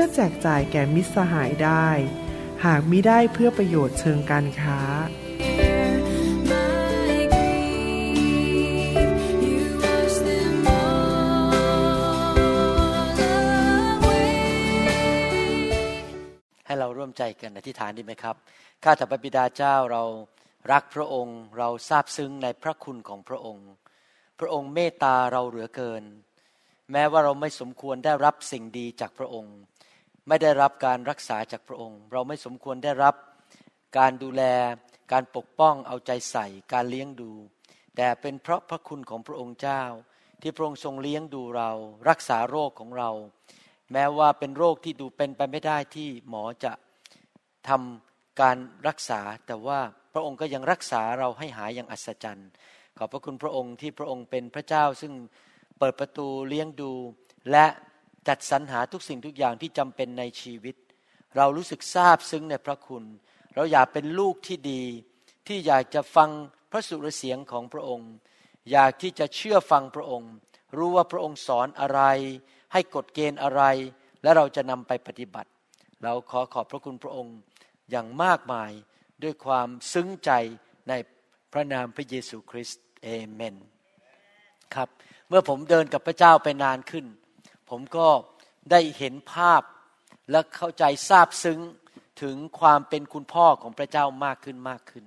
พื่อแจกจ่ายแก่มิตรสหายได้ หากมิได้เพื่อประโยชน์เชิงการค้า ให้เราร่วมใจกันอธิษฐานดีไหมครับ ข้าแต่พระบิดาเจ้าเรารักพระองค์เราซาบซึ้งในพระคุณของพระองค์ พระองค์เมตตาเราเหลือเกิน แม้ว่าเราไม่สมควรได้รับสิ่งดีจากพระองค์ ไม่ได้รับการรักษาจากพระองค์ เราไม่สมควรได้รับการดูแล การปกป้องเอาใจใส่ การเลี้ยงดู แต่เป็นเพราะพระคุณของพระองค์เจ้า ที่พระองค์ทรงเลี้ยงดูเรา รักษาโรคของเรา แม้ว่าเป็นโรคที่ดูเป็นไปไม่ได้ที่หมอจะทำการรักษา แต่ว่าพระองค์ก็ยังรักษาเราให้หายอย่างอัศจรรย์ ขอบพระคุณพระองค์ที่พระองค์เป็นพระเจ้าซึ่งเปิดประตูเลี้ยงดูและ จัดสรรหาทุกสิ่งทุกอย่างที่จำเป็นในชีวิต เรารู้สึกซาบซึ้งในพระคุณ เราอยากเป็นลูกที่ดี ที่อยากจะฟังพระสุรเสียงของพระองค์ อยากที่จะเชื่อฟังพระองค์ รู้ว่าพระองค์สอนอะไร ให้กฎเกณฑ์อะไร และเราจะนำไปปฏิบัติ เราขอขอบพระคุณพระองค์อย่างมากมายด้วยความซึ้งใจในพระนามพระเยซูคริสต์เอเมนครับ เมื่อผมเดินกับพระเจ้าไปนานขึ้น ผมก็ได้เห็นภาพและเข้าใจทราบซึ้งถึงความเป็นคุณพ่อของพระเจ้ามากขึ้นมากขึ้น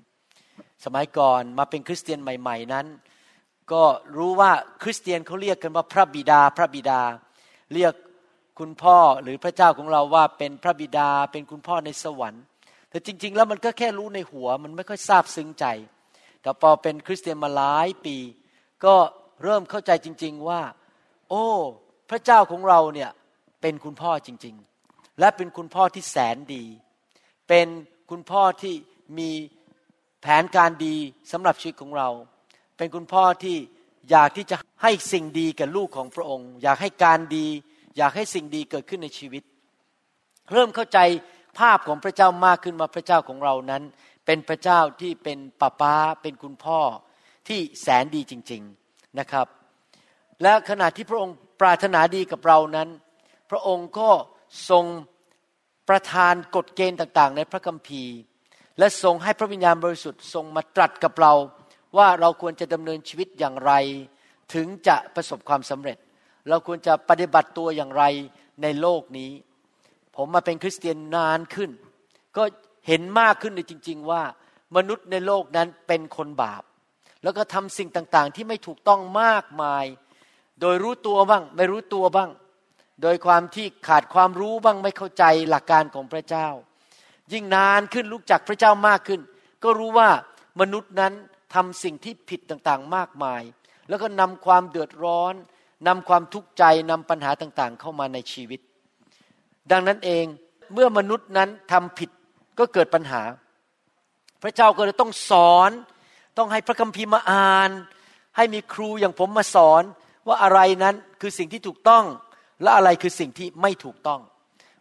สมัยก่อนมาเป็นคริสเตียนใหม่ ๆนั้น ก็รู้ว่าคริสเตียนเขาเรียกกันว่าพระบิดาพระบิดา เรียกคุณพ่อหรือพระเจ้าของเราว่าเป็นพระบิดาเป็นคุณพ่อในสวรรค์ แต่จริง ๆ แล้วมันก็แค่รู้ในหัวมันไม่ค่อยทราบซึ้งใจ แต่พอเป็นคริสเตียนมาหลายปี ก็เริ่มเข้าใจจริง ๆว่า โอ้ พระเจ้าของเราเนี่ยเป็นคุณพ่อจริง ๆ และเป็นคุณพ่อที่แสนดี เป็นคุณพ่อที่มีแผนการดีสำหรับชีวิตของเรา เป็นคุณพ่อที่อยากที่จะให้สิ่งดีกับลูกของพระองค์ อยากให้การดี อยากให้สิ่งดีเกิดขึ้นในชีวิต เริ่มเข้าใจภาพของพระเจ้ามากขึ้นมาพระเจ้าของเรานั้น เป็นพระเจ้าที่เป็นป้าป้าเป็นคุณพ่อที่แสนดีจริง ๆนะครับ และขณะที่พระองค์ ปรารถนาดีกับเรานั้น พระองค์ก็ทรงประทานกฎเกณฑ์ต่างๆ ในพระคัมภีร์ และทรงให้พระวิญญาณบริสุทธิ์ทรงมาตรัสกับเราว่าเราควรจะดำเนินชีวิตอย่างไร ถึงจะประสบความสำเร็จ เราควรจะปฏิบัติตัวอย่างไรในโลกนี้ ผมมาเป็นคริสเตียนนานขึ้น ก็เห็นมากขึ้นในจริง ๆ ว่ามนุษย์ในโลกนั้นเป็นคนบาป แล้วก็ทำสิ่งต่างๆ ที่ไม่ถูกต้องมากมาย โดยรู้ตัวบ้าง ไม่รู้ตัวบ้าง โดยความที่ขาดความรู้บ้างไม่เข้าใจหลักการของพระเจ้า ยิ่งนานขึ้นรู้จักพระเจ้ามากขึ้น ก็รู้ว่ามนุษย์นั้นทำสิ่งที่ผิดต่างๆ มากมาย แล้วก็นำความเดือดร้อนนำความทุกข์ใจนำปัญหาต่างๆ เข้ามาในชีวิต ดังนั้นเองเมื่อมนุษย์นั้นทำผิดก็เกิดปัญหา พระเจ้าก็เลยต้องสอน ต้องให้พระคัมภีร์มาอ่าน ให้มีครูอย่างผมมาสอน ว่าอะไรนั้นคือสิ่งที่ถูกต้อง และอะไรคือสิ่งที่ไม่ถูกต้อง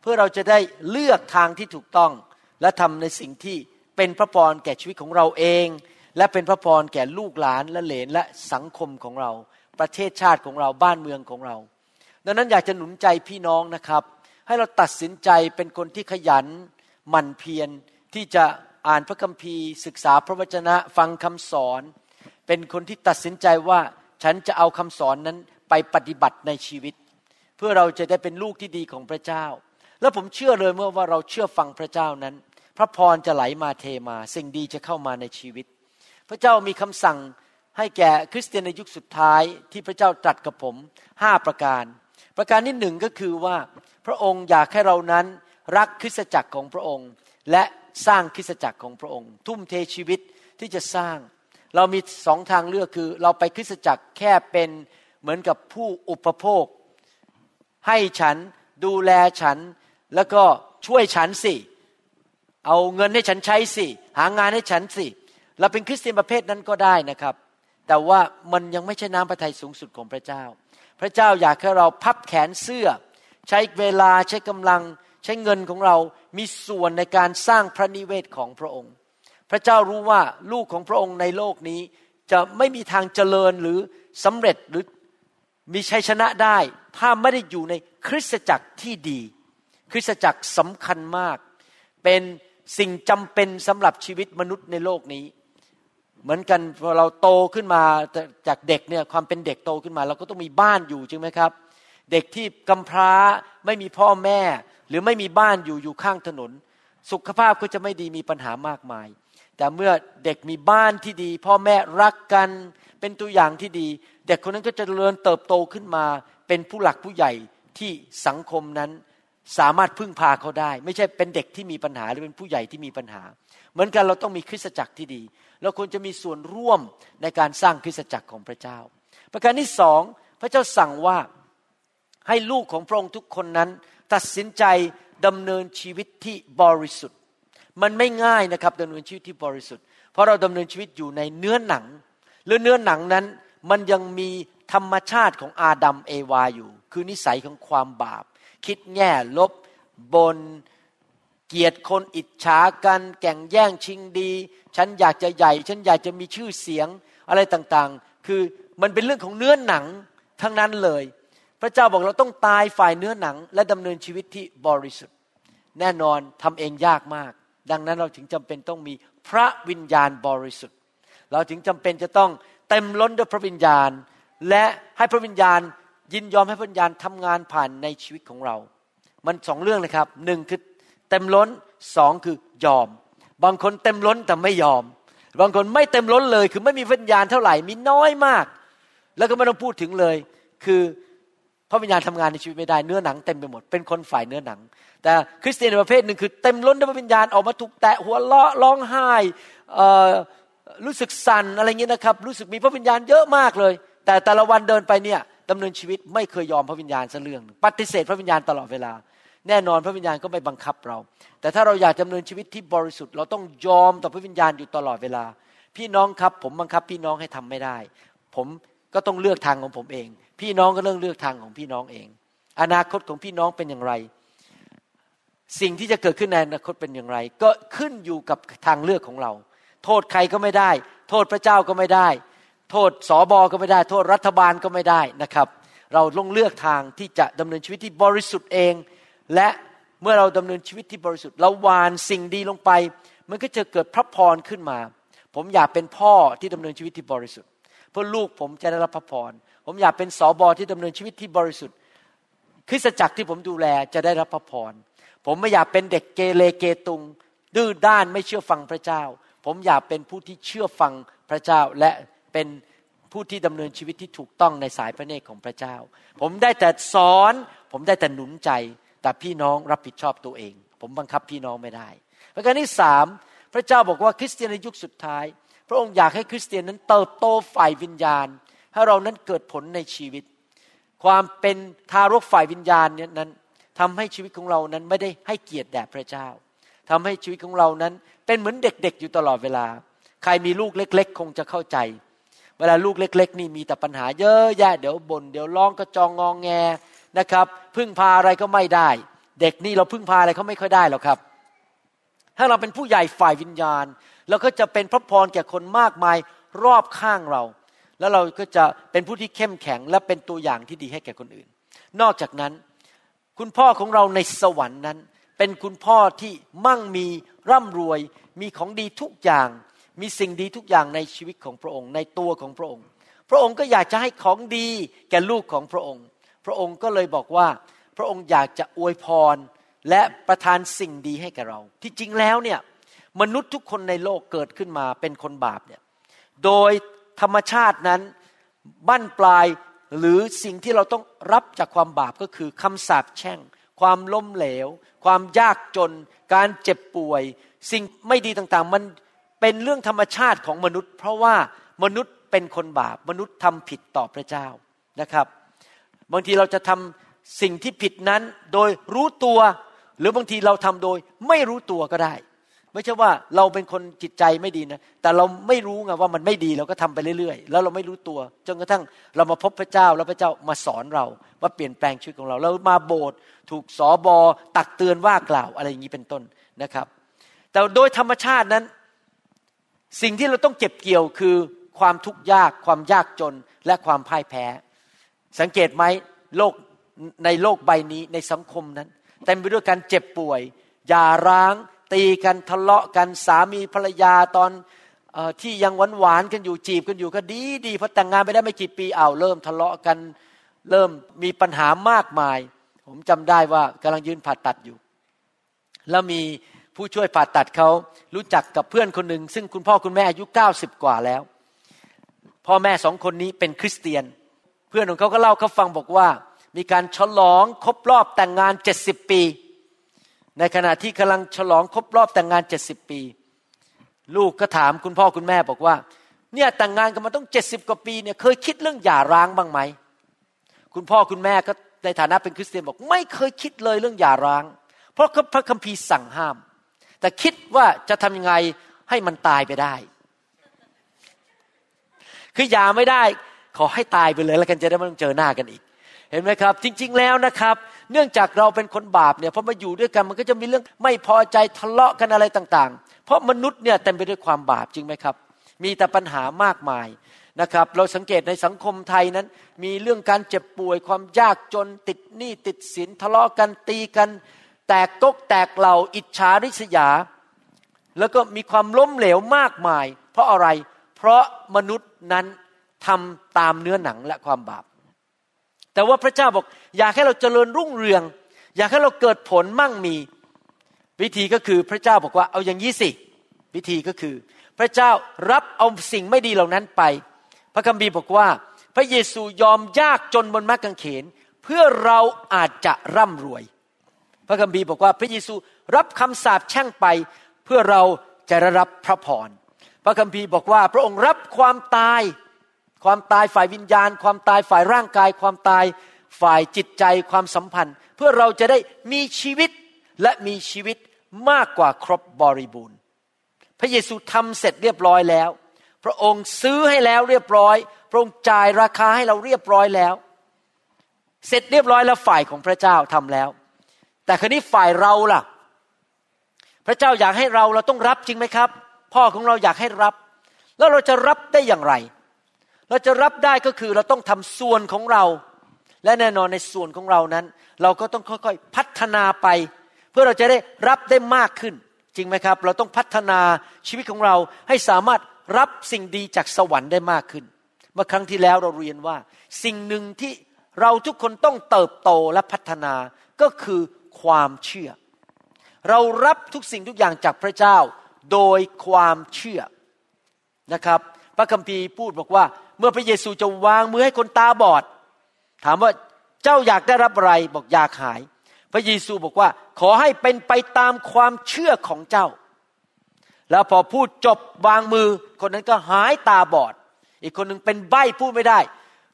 เพื่อเราจะได้เลือกทางที่ถูกต้อง และทำในสิ่งที่เป็นพระพรแก่ชีวิตของเราเอง และเป็นพระพรแก่ลูกหลานและเหลนและสังคมของเรา ประเทศชาติของเราบ้านเมืองของเรา ดังนั้นอยากจะหนุนใจพี่น้องนะครับ ให้เราตัดสินใจเป็นคนที่ขยันหมั่นเพียรที่จะอ่านพระคัมภีร์ ศึกษาพระวจนะฟังคำสอน เป็นคนที่ตัดสินใจว่า ฉันจะเอาคำสอนนั้นไปปฏิบัติในชีวิต เพื่อเราจะได้เป็นลูกที่ดีของพระเจ้า แล้วผมเชื่อเลยเมื่อว่าเราเชื่อฟังพระเจ้านั้น พระพรจะไหลมาเทมา สิ่งดีจะเข้ามาในชีวิต พระเจ้ามีคำสั่งให้แก่คริสเตียนในยุคสุดท้ายที่พระเจ้าตรัสกับผมห้าประการ ประการที่หนึ่งก็คือว่าพระองค์อยากให้เรานั้นรักคริสตจักรของพระองค์ และสร้างคริสตจักรของพระองค์ ทุ่มเทชีวิตที่จะสร้าง เรามีสองทางเลือกคือ เราไปคริสตจักรแค่เป็นเหมือนกับผู้อุปโภค ให้ฉันดูแลฉันแล้วก็ช่วยฉันสิ เอาเงินให้ฉันใช้สิ หางานให้ฉันสิ เราเป็นคริสเตียนประเภทนั้นก็ได้นะครับ แต่ว่ามันยังไม่ใช่น้ำพระทัยสูงสุดของพระเจ้า พระเจ้าอยากให้เราพับแขนเสื้อ ใช้เวลาใช้กำลัง ใช้เงินของเรามีส่วนในการสร้างพระนิเวศของพระองค์ พระเจ้ารู้ว่าลูกของพระองค์ในโลกนี้ จะไม่มีทางเจริญหรือสำเร็จหรือมีชัยชนะได้ ถ้าไม่ได้อยู่ในคริสตจักรที่ดี คริสตจักรสำคัญมาก เป็นสิ่งจำเป็นสำหรับชีวิตมนุษย์ในโลกนี้ เหมือนกันพอเราโตขึ้นมาจากเด็กเนี่ยความเป็นเด็กโตขึ้นมา เราก็ต้องมีบ้านอยู่จริงไหมครับ เด็กที่กำพร้าไม่มีพ่อแม่ หรือไม่มีบ้านอยู่อยู่ข้างถนน สุขภาพก็จะไม่ดีมีปัญหามากมาย แต่เมื่อเด็กมีบ้านที่ดี พ่อแม่รักกันเป็นตัวอย่างที่ดี เด็กคนนั้นก็จะเจริญเติบโตขึ้นมา เป็นผู้หลักผู้ใหญ่ที่สังคมนั้นสามารถพึ่งพาเขาได้ ไม่ใช่เป็นเด็กที่มีปัญหาหรือเป็นผู้ใหญ่ที่มีปัญหา เหมือนกันเราต้องมีคริสตจักรที่ดีเราควรจะมีส่วนร่วมในการสร้างคริสตจักรของพระเจ้า ประการที่สองพระเจ้าสั่งว่าให้ลูกของพระองค์ทุกคนนั้น ตัดสินใจดำเนินชีวิตที่บริสุทธิ์ มันไม่ง่ายนะครับดำเนินชีวิตที่บริสุทธิ์ เพราะเราดำเนินชีวิตอยู่ในเนื้อหนัง หรือเนื้อหนังนั้น มันยังมีธรรมชาติของอาดัมเอวาอยู่ คือนิสัยของความบาป คิดแง่ลบบนเกียรติคนอิจฉากัน แก่งแย่งชิงดี ฉันอยากจะใหญ่ ฉันอยากจะมีชื่อเสียงอะไรต่างๆ คือมันเป็นเรื่องของเนื้อหนังทั้งนั้นเลย พระเจ้าบอกเราต้องตายฝ่ายเนื้อหนัง และดำเนินชีวิตที่บริสุทธิ์ แน่นอนทำเองยากมาก ดังนั้นเราถึงจำเป็นต้องมีพระวิญญาณบริสุทธิ์ เราถึงจำเป็นจะต้องเต็มล้นด้วยพระวิญญาณ และให้พระวิญญาณยินยอมให้พระวิญญาณทำงานผ่านในชีวิตของเรา มันสองเรื่องนะครับหนึ่งคือเต็มล้นสองคือยอม บางคนเต็มล้นแต่ไม่ยอม บางคนไม่เต็มล้นเลย คือไม่มีวิญญาณเท่าไหร่มีน้อยมาก แล้วก็ไม่ต้องพูดถึงเลย คือ พระวิญญาณทำงานในชีวิตไม่ได้เนื้อหนังเต็มไปหมดเป็นคนฝ่ายเนื้อหนัง แต่คริสเตียนประเภทหนึ่งคือเต็มล้นด้วยพระวิญญาณออกมาถูกแตะหัวเราะร้องไห้รู้สึกสั่นอะไรเงี้ยนะครับ รู้สึกมีพระวิญญาณเยอะมากเลย แต่แต่ละวันเดินไปเนี่ยดำเนินชีวิตไม่เคยยอมพระวิญญาณสักเรื่องปฏิเสธพระวิญญาณตลอดเวลา แน่นอนพระวิญญาณก็ไม่บังคับเรา แต่ถ้าเราอยากดำเนินชีวิตที่บริสุทธิ์เราต้องยอมต่อพระวิญญาณอยู่ตลอดเวลา พี่น้องครับ ผมบังคับพี่น้องให้ทำไม่ได้ ผมก็ต้องเลือกทางของผมเอง พี่น้องก็เรื่องเลือกทางของพี่น้องเอง อนาคตของพี่น้องเป็นอย่างไร สิ่งที่จะเกิดขึ้นในอนาคตเป็นอย่างไร ก็ขึ้นอยู่กับทางเลือกของเรา โทษใครก็ไม่ได้ โทษพระเจ้าก็ไม่ได้ โทษสอบอก็ไม่ได้ โทษรัฐบาลก็ไม่ได้นะครับ เราลงเลือกทางที่จะดำเนินชีวิตที่บริสุทธิ์เอง และเมื่อเราดำเนินชีวิตที่บริสุทธิ์เราวานสิ่งดีลงไป มันก็จะเกิดพระพรขึ้นมา ผมอยากเป็นพ่อที่ดำเนินชีวิตที่บริสุทธิ์ เพื่อลูกผมจะได้รับพระพรผมอยากเป็นสอบอที่ดำเนินชีวิตที่บริสุทธิ์คริสตจักรที่ผมดูแลจะได้รับพระพรผมไม่อยากเป็นเด็กเกเรเกตุง ดื้อด้านไม่เชื่อฟังพระเจ้า ผมอยากเป็นผู้ที่เชื่อฟังพระเจ้าและเป็นผู้ที่ดำเนินชีวิตที่ถูกต้องในสายพระเนตรของพระเจ้า ผมได้แต่สอน ผมได้แต่หนุนใจ แต่พี่น้องรับผิดชอบตัวเอง ผมบังคับพี่น้องไม่ได้ ประการที่สามพระเจ้าบอกว่าคริสเตียนในยุคสุดท้าย พระองค์อยากให้คริสเตียนนั้นเติบโตฝ่ายวิญญาณ ให้เรานั้นเกิดผลในชีวิต ความเป็นทารกฝ่ายวิญญาณนั้นทำให้ชีวิตของเรานั้นไม่ได้ให้เกียรติแด่พระเจ้าทำให้ชีวิตของเรานั้นเป็นเหมือนเด็กๆอยู่ตลอดเวลา ใครมีลูกเล็ก ๆ คงจะเข้าใจ เวลาลูกเล็ก ๆ นี่มีแต่ปัญหาเยอะแยะเดี๋ยวบน่นเดี๋ยวร้องกระจองงองแงนะครับ พึ่งพาอะไรก็ไม่ได้ เด็กนี่เราพึ่งพาอะไรเขาไม่ค่อยได้หรอกครับ ถ้าเราเป็นผู้ใหญ่ฝ่ายวิญญาณเราก็จะเป็นพระพรแก่คนมากมายรอบข้างเรา แล้วเราก็จะเป็นผู้ที่เข้มแข็งและเป็นตัวอย่างที่ดีให้แก่คนอื่น นอกจากนั้น คุณพ่อของเราในสวรรค์นั้น เป็นคุณพ่อที่มั่งมีร่ำรวย มีของดีทุกอย่าง มีสิ่งดีทุกอย่างในชีวิตของพระองค์ ในตัวของพระองค์ พระองค์ก็อยากจะให้ของดีแก่ลูกของพระองค์ พระองค์ก็เลยบอกว่า พระองค์อยากจะอวยพรและประทานสิ่งดีให้แก่เรา ที่จริงแล้วเนี่ยมนุษย์ทุกคนในโลกเกิดขึ้นมาเป็นคนบาปเนี่ยโดย ธรรมชาตินั้นบั้นปลายหรือสิ่งที่เราต้องรับจากความบาปก็คือคำสาปแช่ง ความล้มเหลว ความยากจน การเจ็บป่วย สิ่งไม่ดีต่างๆ มันเป็นเรื่องธรรมชาติของมนุษย์ เพราะว่ามนุษย์เป็นคนบาป มนุษย์ทำผิดต่อพระเจ้านะครับ บางทีเราจะทำสิ่งที่ผิดนั้นโดยรู้ตัว หรือบางทีเราทำโดยไม่รู้ตัวก็ได้ ไม่ใช่ว่าเราเป็นคนจิตใจไม่ดีนะ แต่เราไม่รู้ไงว่ามันไม่ดีเราก็ทำไปเรื่อยๆ แล้วเราไม่รู้ตัว จนกระทั่งเรามาพบพระเจ้าแล้วพระเจ้ามาสอนเรามาเปลี่ยนแปลงชีวิตของเรา เรามาโบสถ์ถูกสอบอตักเตือนว่ากล่าวอะไรอย่างนี้เป็นต้นนะครับ แต่โดยธรรมชาตินั้น สิ่งที่เราต้องเก็บเกี่ยวคือความทุกข์ยาก ความยากจนและความพ่ายแพ้ สังเกตไหมโลกในโลกใบนี้ในสังคมนั้นเต็มไปด้วยการเจ็บป่วยยาร้าง ตีกันทะเลาะกันสามีภรรยาตอนอที่ยังหวานหวานกันอยู่จีบกันอยู่ก็ดีดีพอแต่งงานไปได้ไม่กี่ปีเอาเริ่มทะเลาะกัน เริ่มมีปัญหามากมาย ผมจำได้ว่ากำลังยืนผ่าตัดอยู่ แล้วมีผู้ช่วยผ่าตัดเขารู้จักกับเพื่อนคนหนึ่งซึ่งคุณพ่อคุณแม่อายุเก้าสิบกว่าแล้ว พ่อแม่สองคนนี้เป็นคริสเตียน เพื่อนของเขาก็เล่าเขาฟังบอกว่า มีการฉลองครบรอบแต่งงานเจ็ดสิบปี ในขณะที่กำลังฉลองครบรอบแต่งงานเจ็ดสิบปี ลูกก็ถามคุณพ่อคุณแม่บอกว่า เนี่ยแต่งงานกันมาต้องเจ็ดสิบกว่าปีเนี่ยเคยคิดเรื่องหย่าร้างบ้างไหมคุณพ่อคุณแม่ก็ในฐานะเป็นคริสเตียนบอกไม่เคยคิดเลยเรื่องหย่าร้าง เพราะพระคัมภีร์สั่งห้าม แต่คิดว่าจะทำยังไงให้มันตายไปได้ คือหย่าไม่ได้ ขอให้ตายไปเลยแล้วกันจะได้ไม่ต้องเจอหน้ากันอีก เห็นไหมครับ จริง ๆแล้วนะครับ เนื่องจากเราเป็นคนบาปเนี่ยพอมาอยู่ด้วยกันมันก็จะมีเรื่องไม่พอใจทะเลาะกันอะไรต่างๆ เพราะมนุษย์เนี่ยเต็มไปด้วยความบาปจริงไหมครับ มีแต่ปัญหามากมายนะครับ เราสังเกตในสังคมไทยนั้น มีเรื่องการเจ็บป่วยความยากจนติดหนี้ติดสินทะเลาะกันตีกัน แตกกกแตกเหล่าอิจฉาริษยา แล้วก็มีความล้มเหลวมากมาย เพราะอะไร เพราะมนุษย์นั้นทำตามเนื้อหนังและความบาป แต่ว่าพระเจ้าบอกอยากให้เราเจริญรุ่งเรือง อยากให้เราเกิดผลมั่งมี วิธีก็คือพระเจ้าบอกว่าเอาอย่างนี้สิ วิธีก็คือ พระเจ้ารับเอาสิ่งไม่ดีเหล่านั้นไป พระคัมภีร์บอกว่า พระเยซูยอมยากจนบนไม้กางเขน เพื่อเราอาจจะร่ำรวย พระคัมภีร์บอกว่าพระเยซูรับคำสาปแช่งไป เพื่อเราจะได้รับพระพรพระคัมภีร์บอกว่าพระองค์รับความตาย ความตายฝ่ายวิญญาณ ความตายฝ่ายร่างกาย ความตายฝ่ายจิตใจความสัมพันธ์ เพื่อเราจะได้มีชีวิตและมีชีวิตมากกว่าครบบริบูรณ์ พระเยซูทำเสร็จเรียบร้อยแล้ว พระองค์ซื้อให้แล้วเรียบร้อย พระองค์จ่ายราคาให้เราเรียบร้อยแล้ว เสร็จเรียบร้อยแล้วฝ่ายของพระเจ้าทำแล้ว แต่ครนี้ฝ่ายเราล่ะ พระเจ้าอยากให้เราเราต้องรับจริงไหมครับ พ่อของเราอยากให้รับ แล้วเราจะรับได้อย่างไร เราจะรับได้ก็คือเราต้องทำส่วนของเรา และแน่นอนในส่วนของเรานั้น เราก็ต้องค่อยๆพัฒนาไป เพื่อเราจะได้รับได้มากขึ้น จริงไหมครับ เราต้องพัฒนาชีวิตของเราให้สามารถรับสิ่งดีจากสวรรค์ได้มากขึ้น เมื่อครั้งที่แล้วเราเรียนว่า สิ่งหนึ่งที่เราทุกคนต้องเติบโตและพัฒนาก็คือความเชื่อ เรารับทุกสิ่งทุกอย่างจากพระเจ้า โดยความเชื่อนะครับ พระคัมภีร์พูดบอกว่า เมื่อพระเยซูจะวางมือให้คนตาบอด ถามว่าเจ้าอยากได้รับอะไรบอกอยากหาย พระเยซูบอกว่าขอให้เป็นไปตามความเชื่อของเจ้า แล้วพอพูดจบวางมือ คนนั้นก็หายตาบอด อีกคนหนึ่งเป็นใบ้พูดไม่ได้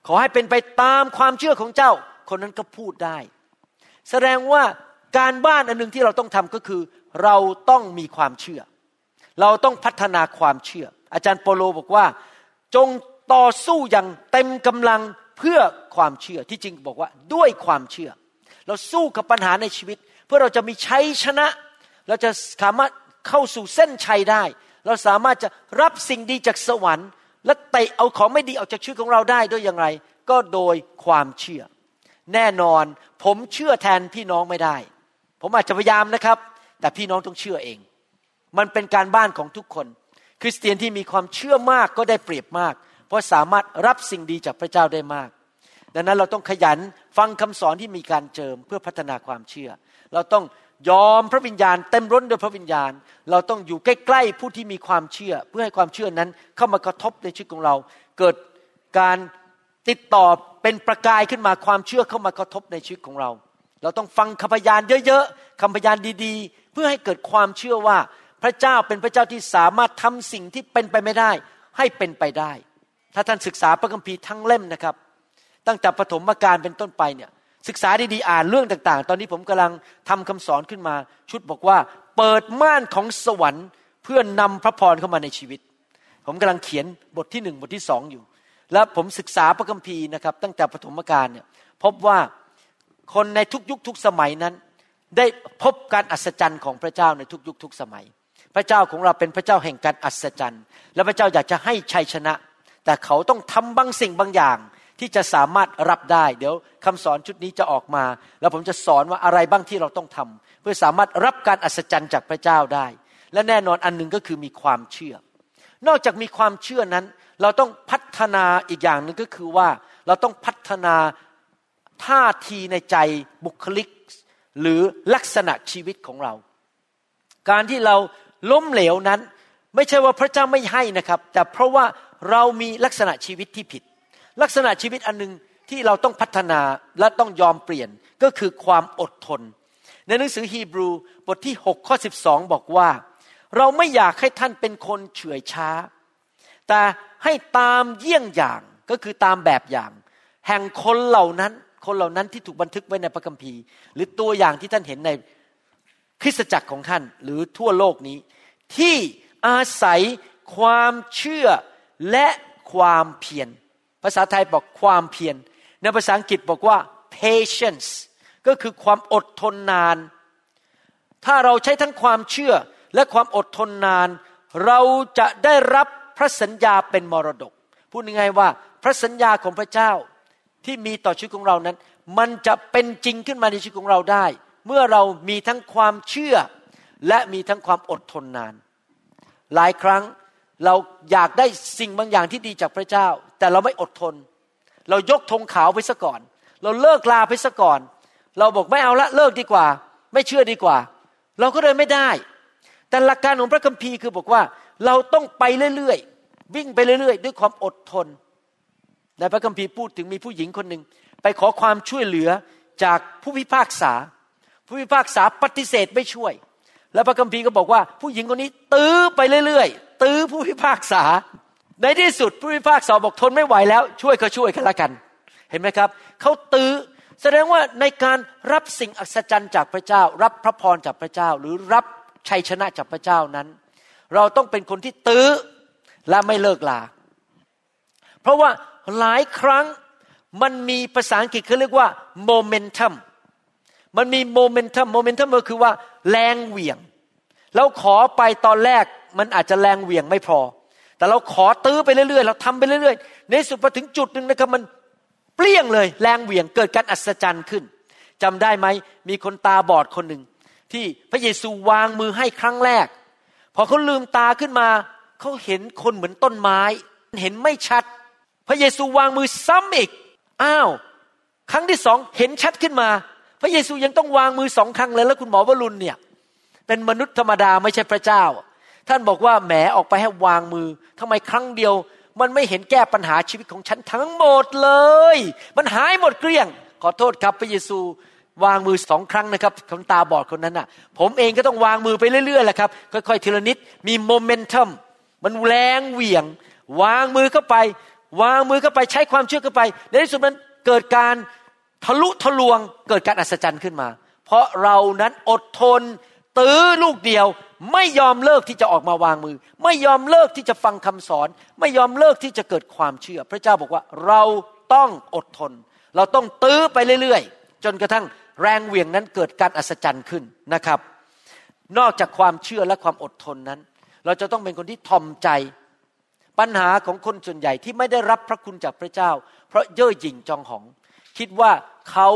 ขอให้เป็นไปตามความเชื่อของเจ้า คนนั้นก็พูดได้ แสดงว่าการบ้านอันหนึ่งที่เราต้องทำก็คือ เราต้องมีความเชื่อ เราต้องพัฒนาความเชื่อ อาจารย์โปโลบอกว่า จง ต่อสู้อย่างเต็มกำลังเพื่อความเชื่อที่จริงบอกว่าด้วยความเชื่อ เราสู้กับปัญหาในชีวิต เพื่อเราจะมีชัยชนะ เราจะสามารถเข้าสู่เส้นชัยได้ เราสามารถจะรับสิ่งดีจากสวรรค์ และเตะเอาของไม่ดีออกจากชีวิตของเราได้ด้วยอย่างไร ก็โดยความเชื่อ แน่นอนผมเชื่อแทนพี่น้องไม่ได้ ผมอาจจะพยายามนะครับ แต่พี่น้องต้องเชื่อเอง มันเป็นการบ้านของทุกคน คริสเตียนที่มีความเชื่อมากก็ได้เปรียบมาก เพราะสามารถรับสิ่งดีจากพระเจ้าได้มาก ดังนั้นเราต้องขยันฟังคำสอนที่มีการเจิมเพื่อพัฒนาความเชื่อ เราต้องยอมพระวิญญาณเต็มร้นด้วยพระวิญญาณ เราต้องอยู่ใกล้ๆผู้ที่มีความเชื่อ เพื่อให้ความเชื่อนั้นเข้ามากระทบในชีวิตของเรา เกิดการติดต่อเป็นประกายขึ้นมาความเชื่อเข้ามากระทบในชีวิตของเรา เราต้องฟังคำพยานเยอะๆคำพยานดีๆ เพื่อให้เกิดความเชื่อว่าพระเจ้าเป็นพระเจ้าที่สามารถทำสิ่งที่เป็นไปไม่ได้ ให้เป็นไปได้ ถ้าท่านศึกษาพระคัมภีร์ทั้งเล่มนะครับ ตั้งแต่ปฐมกาลเป็นต้นไปเนี่ยศึกษาดีๆอ่านเรื่องต่างๆ ตอนนี้ผมกำลังทำคำสอนขึ้นมา ชุดบอกว่า เปิดม่านของสวรรค์ เพื่อนนำพระพรเข้ามาในชีวิต ผมกำลังเขียนบทที่หนึ่งบทที่สองอยู่ แล้วผมศึกษาพระคัมภีร์นะครับ ตั้งแต่ปฐมกาลเนี่ยพบว่าคนในทุกยุคทุกสมัยนั้น ได้พบการอัศจรรย์ของพระเจ้าในทุกยุคทุกสมัย พระเจ้าของเราเป็นพระเจ้าแห่งการอัศจรรย์ และพระเจ้าอยากจะให้ชัยชนะ แต่เขาต้องทำบางสิ่งบางอย่างที่จะสามารถรับได้ เดี๋ยวคำสอนชุดนี้จะออกมา แล้วผมจะสอนว่าอะไรบ้างที่เราต้องทำเพื่อสามารถรับการอัศจรรย์จากพระเจ้าได้ และแน่นอนอันหนึ่งก็คือมีความเชื่อ นอกจากมีความเชื่อนั้น เราต้องพัฒนาอีกอย่างหนึ่งก็คือว่าเราต้องพัฒนาท่าทีในใจบุคลิก หรือลักษณะชีวิตของเรา การที่เราล้มเหลวนั้น ไม่ใช่ว่าพระเจ้าไม่ให้นะครับ แต่เพราะว่า เรามีลักษณะชีวิตที่ผิด ลักษณะชีวิตอันหนึ่งที่เราต้องพัฒนาและต้องยอมเปลี่ยนก็คือความอดทน ในหนังสือฮีบรูบทที่6ข้อ12 บอกว่า เราไม่อยากให้ท่านเป็นคนเฉื่อยช้า แต่ให้ตามเยี่ยงอย่างก็คือตามแบบอย่าง แห่งคนเหล่านั้น คนเหล่านั้นที่ถูกบันทึกไว้ในพระคัมภีร์ หรือตัวอย่างที่ท่านเห็นในคริสตจักรของท่านหรือทั่วโลกนี้ ที่อาศัยความเชื่อ และความเพียร ภาษาไทยบอกความเพียร ในภาษาอังกฤษบอกว่า patience ก็คือความอดทนนาน ถ้าเราใช้ทั้งความเชื่อและความอดทนนาน เราจะได้รับพระสัญญาเป็นมรดก พูดง่ายๆว่าพระสัญญาของพระเจ้าที่มีต่อชีวิตของเรานั้น มันจะเป็นจริงขึ้นมาในชีวิตของเราได้ เมื่อเรามีทั้งความเชื่อและมีทั้งความอดทนนาน หลายครั้ง เราอยากได้สิ่งบางอย่างที่ดีจากพระเจ้า แต่เราไม่อดทน เรายกธงขาวไปซะก่อน เราเลิกลาไปซะก่อน เราบอกไม่เอาละเลิกดีกว่า ไม่เชื่อดีกว่า เราก็เลยไม่ได้ แต่หลักการของพระคัมภีร์คือบอกว่า เราต้องไปเรื่อยๆวิ่งไปเรื่อยๆ ด้วยความอดทนในพระคัมภีร์พูดถึงมีผู้หญิงคนหนึ่งไปขอความช่วยเหลือจากผู้พิพากษา ผู้พิพากษาปฏิเสธไม่ช่วย แล้วพระคัมภีร์ก็บอกว่าผู้หญิงคนนี้ตื้อไปเรื่อยๆ ตื้อผู้พิพากษา ในที่สุดผู้พิพากษาบอกทนไม่ไหวแล้ว ช่วยก็ช่วยกันละกัน เห็นไหมครับเขาตื้อแสดงว่าในการรับสิ่งอัศจรรย์จากพระเจ้า รับพระพรจากพระเจ้า หรือรับชัยชนะจากพระเจ้านั้น เราต้องเป็นคนที่ตื้อและไม่เลิกลา เพราะว่าหลายครั้งมันมีภาษาอังกฤษเขาเรียกว่าโมเมนตัมมันมีโมเมนตัมโมเมนตัมก็คือว่าแรงเหวี่ยง แล้วขอไปตอนแรกมันอาจจะแรงเหวี่ยงไม่พอ แต่เราขอตื้อไปเรื่อยๆ เราทำไปเรื่อยๆ ในสุดพอถึงจุดหนึ่งนะครับมันเปลี่ยงเลยแรงเหวี่ยงเกิดการอัศจรรย์ขึ้นจำได้ไหมมีคนตาบอดคนหนึ่งที่พระเยซูวางมือให้ครั้งแรก พอเขาลืมตาขึ้นมาเขาเห็นคนเหมือนต้นไม้ เห็นไม่ชัด พระเยซูวางมือซ้ำอีกอ้าว ครั้งที่สองเห็นชัดขึ้นมา พระเยซูยังต้องวางมือสองครั้งเลยแล้วคุณหมอวรุณเนี่ย เป็นมนุษย์ธรรมดาไม่ใช่พระเจ้า ท่านบอกว่าแหมออกไปให้วางมือทำไมครั้งเดียว มันไม่เห็นแก้ปัญหาชีวิตของฉันทั้งหมดเลย มันหายหมดเกลี้ยง ขอโทษครับพระเยซูวางมือสองครั้งนะครับคนตาบอดคนนั้นน่ะ ผมเองก็ต้องวางมือไปเรื่อยๆแหละครับ ค่อยๆทีละนิดมีโมเมนตัมมันแรงเหวี่ยง วางมือเข้าไป วางมือเข้าไปใช้ความเชื่อเข้าไป ในที่สุดมันเกิดการทะลุทะลวงเกิดการอัศจรรย์ขึ้นมา เพราะเรานั้นอดทน ตื้อลูกเดียว ไม่ยอมเลิกที่จะออกมาวางมือ ไม่ยอมเลิกที่จะฟังคำสอน ไม่ยอมเลิกที่จะเกิดความเชื่อ พระเจ้าบอกว่าเราต้องอดทน เราต้องตื้อไปเรื่อยๆ จนกระทั่งแรงเหวี่ยงนั้นเกิดการอัศจรรย์ขึ้นนะครับ นอกจากความเชื่อและความอดทนนั้น เราจะต้องเป็นคนที่ทอมใจ ปัญหาของคนส่วนใหญ่ที่ไม่ได้รับพระคุณจากพระเจ้า เพราะเย่อหยิ่งจองหอง คิดว่าเขา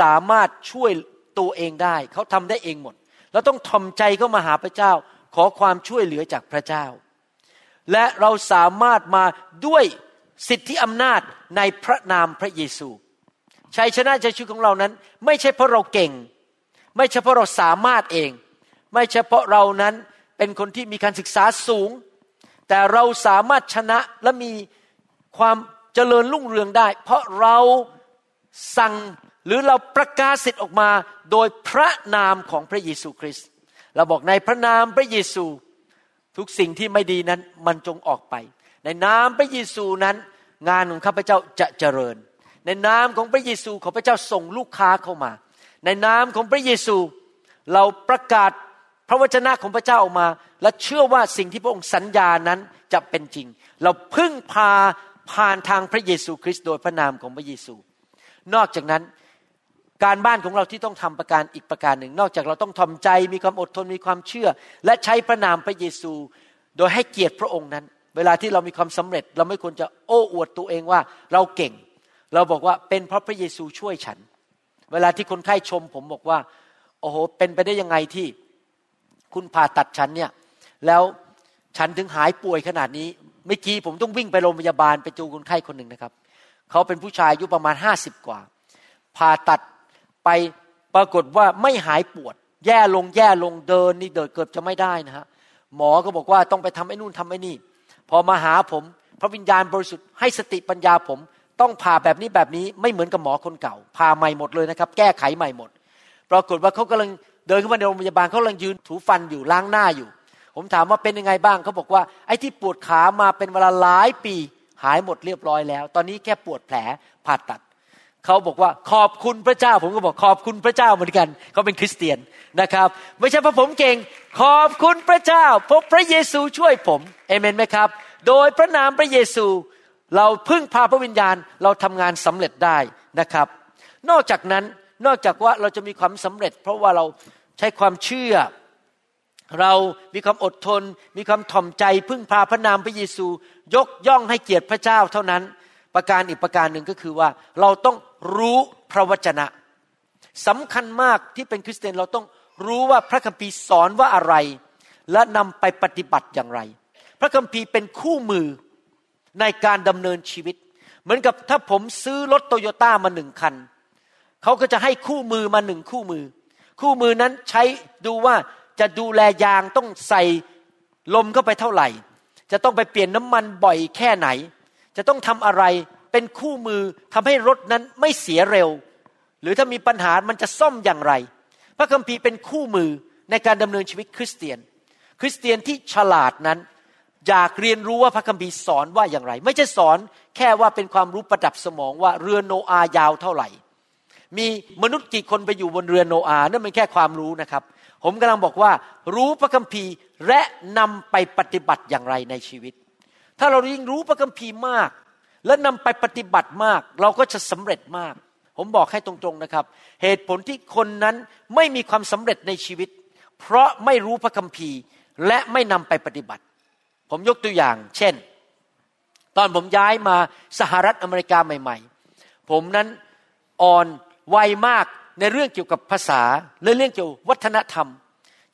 สามารถช่วยตัวเองได้ เขาทำได้เองหมด เราต้องทอมใจเข้ามาหาพระเจ้า ขอความช่วยเหลือจากพระเจ้า และเราสามารถมาด้วยสิทธิอำนาจในพระนามพระเยซูชัยชนะใจชีวิตของเรานั้น ไม่ใช่เพราะเราเก่ง ไม่ใช่เพราะเราสามารถเอง ไม่ใช่เพราะเรานั้นเป็นคนที่มีการศึกษาสูง แต่เราสามารถชนะและมีความเจริญรุ่งเรืองได้ เพราะเราสั่ง หรือเราประกาศสิทธิ์ออกมาโดยพระนามของพระเยซูคริสต์เราบอกในพระนามพระเยซู ทุกสิ่งที่ไม่ดีนั้นมันจงออกไป ในนามพระเยซูนั้น งานของข้าพเจ้าจะเจริญ ในนามของพระเยซูขอพระเจ้าส่งลูกค้าเข้ามา ในนามของพระเยซู เราประกาศพระวจนะของพระเจ้าออกมา และเชื่อว่าสิ่งที่พระองค์สัญญานั้นจะเป็นจริง เราพึ่งพาผ่านทางพระเยซูคริสต์โดยพระนามของพระเยซู นอกจากนั้น การบ้านของเราที่ต้องทำประการอีกประการหนึ่ง นอกจากเราต้องทำใจมีความอดทนมีความเชื่อ และใช้พระนามพระเยซู โดยให้เกียรติพระองค์นั้น เวลาที่เรามีความสำเร็จ เราไม่ควรจะโอ้อวดตัวเองว่าเราเก่ง เราบอกว่าเป็นเพราะพระเยซูช่วยฉัน เวลาที่คนไข้ชม ผมบอกว่าโอ้โหเป็นไปได้ยังไงที่คุณผ่าตัดฉันเนี่ยแล้วฉันถึงหายป่วยขนาดนี้เมื่อกี้ผมต้องวิ่งไปโรงพยาบาลไปจูคนไข้คนหนึ่งนะครับ เขาเป็นผู้ชายอายุประมาณห้าสิบกว่า ผ่าตัด ไปปรากฏว่าไม่หายปวด แย่ลงแย่ลงเดินนี่เดินเกือบจะไม่ได้นะฮะหมอก็บอกว่าต้องไปทำไอ้นู่นทำไอ้นี่ พอมาหาผมพระวิญญาณบริสุทธิ์ให้สติปัญญาผม ต้องผ่าแบบนี้แบบนี้ไม่เหมือนกับหมอคนเก่าผ่าใหม่หมดเลยนะครับ แก้ไขใหม่หมด ปรากฏว่าเขากำลังเดินเข้ามาในโรงพยาบาลเขากำลังยืนถูฟันอยู่ล้างหน้าอยู่ ผมถามว่าเป็นยังไงบ้างเขาบอกว่าไอ้ที่ปวดขามาเป็นเวลาหลายปี หายหมดเรียบร้อยแล้ว ตอนนี้แค่ปวดแผลผ่าตัด เขาบอกว่าขอบคุณพระเจ้า ผมก็บอกขอบคุณพระเจ้าเหมือนกันเขาเป็นคริสเตียนนะครับ ไม่ใช่เพราะผมเก่ง ขอบคุณพระเจ้าเพราะพระเยซูช่วยผมเอเมนไหมครับ โดยพระนามพระเยซูเราพึ่งพาพระวิญญาณเราทำงานสำเร็จได้นะครับ นอกจากนั้นนอกจากว่าเราจะมีความสำเร็จ เพราะว่าเราใช้ความเชื่อ เรามีความอดทน มีความถ่อมใจ พึ่งพาพระนามพระเยซู ยกย่องให้เกียรติพระเจ้าเท่านั้น ประการอีกประการหนึ่งก็คือว่าเราต้องรู้พระวจนะสำคัญมากที่เป็นคริสเตียนเราต้องรู้ว่าพระคัมภีร์สอนว่าอะไร และนำไปปฏิบัติอย่างไร พระคัมภีร์เป็นคู่มือในการดำเนินชีวิต เหมือนกับถ้าผมซื้อรถโตโยต้ามาหนึ่งคันเขาก็จะให้คู่มือมาหนึ่งคู่มือ คู่มือนั้นใช้ดูว่าจะดูแลยางต้องใส่ลมเข้าไปเท่าไหร่ จะต้องไปเปลี่ยนน้ำมันบ่อยแค่ไหน จะต้องทำอะไรเป็นคู่มือทำให้รถนั้นไม่เสียเร็ว หรือถ้ามีปัญหามันจะซ่อมอย่างไร พระคัมภีร์เป็นคู่มือในการดำเนินชีวิตคริสเตียน คริสเตียนที่ฉลาดนั้นอยากเรียนรู้ว่าพระคัมภีร์สอนว่าอย่างไร ไม่ใช่สอนแค่ว่าเป็นความรู้ประดับสมองว่าเรือโนอายาวเท่าไหร่ มีมนุษย์กี่คนไปอยู่บนเรือโนอานั่นเป็นแค่ความรู้นะครับ ผมกำลังบอกว่ารู้พระคัมภีร์และนำไปปฏิบัติอย่างไรในชีวิต ถ้าเรายิ่งรู้พระคัมภีร์มาก และนำไปปฏิบัติมาก เราก็จะสำเร็จมาก ผมบอกให้ตรงๆนะครับ เหตุผลที่คนนั้นไม่มีความสำเร็จในชีวิต เพราะไม่รู้พระคัมภีร์และไม่นำไปปฏิบัติ ผมยกตัวอย่าง เช่น ตอนผมย้ายมาสหรัฐอเมริกาใหม่ ๆ ผมนั้นอ่อนวัยมากในเรื่องเกี่ยวกับภาษาและเรื่องเกี่ยววัฒนธรรม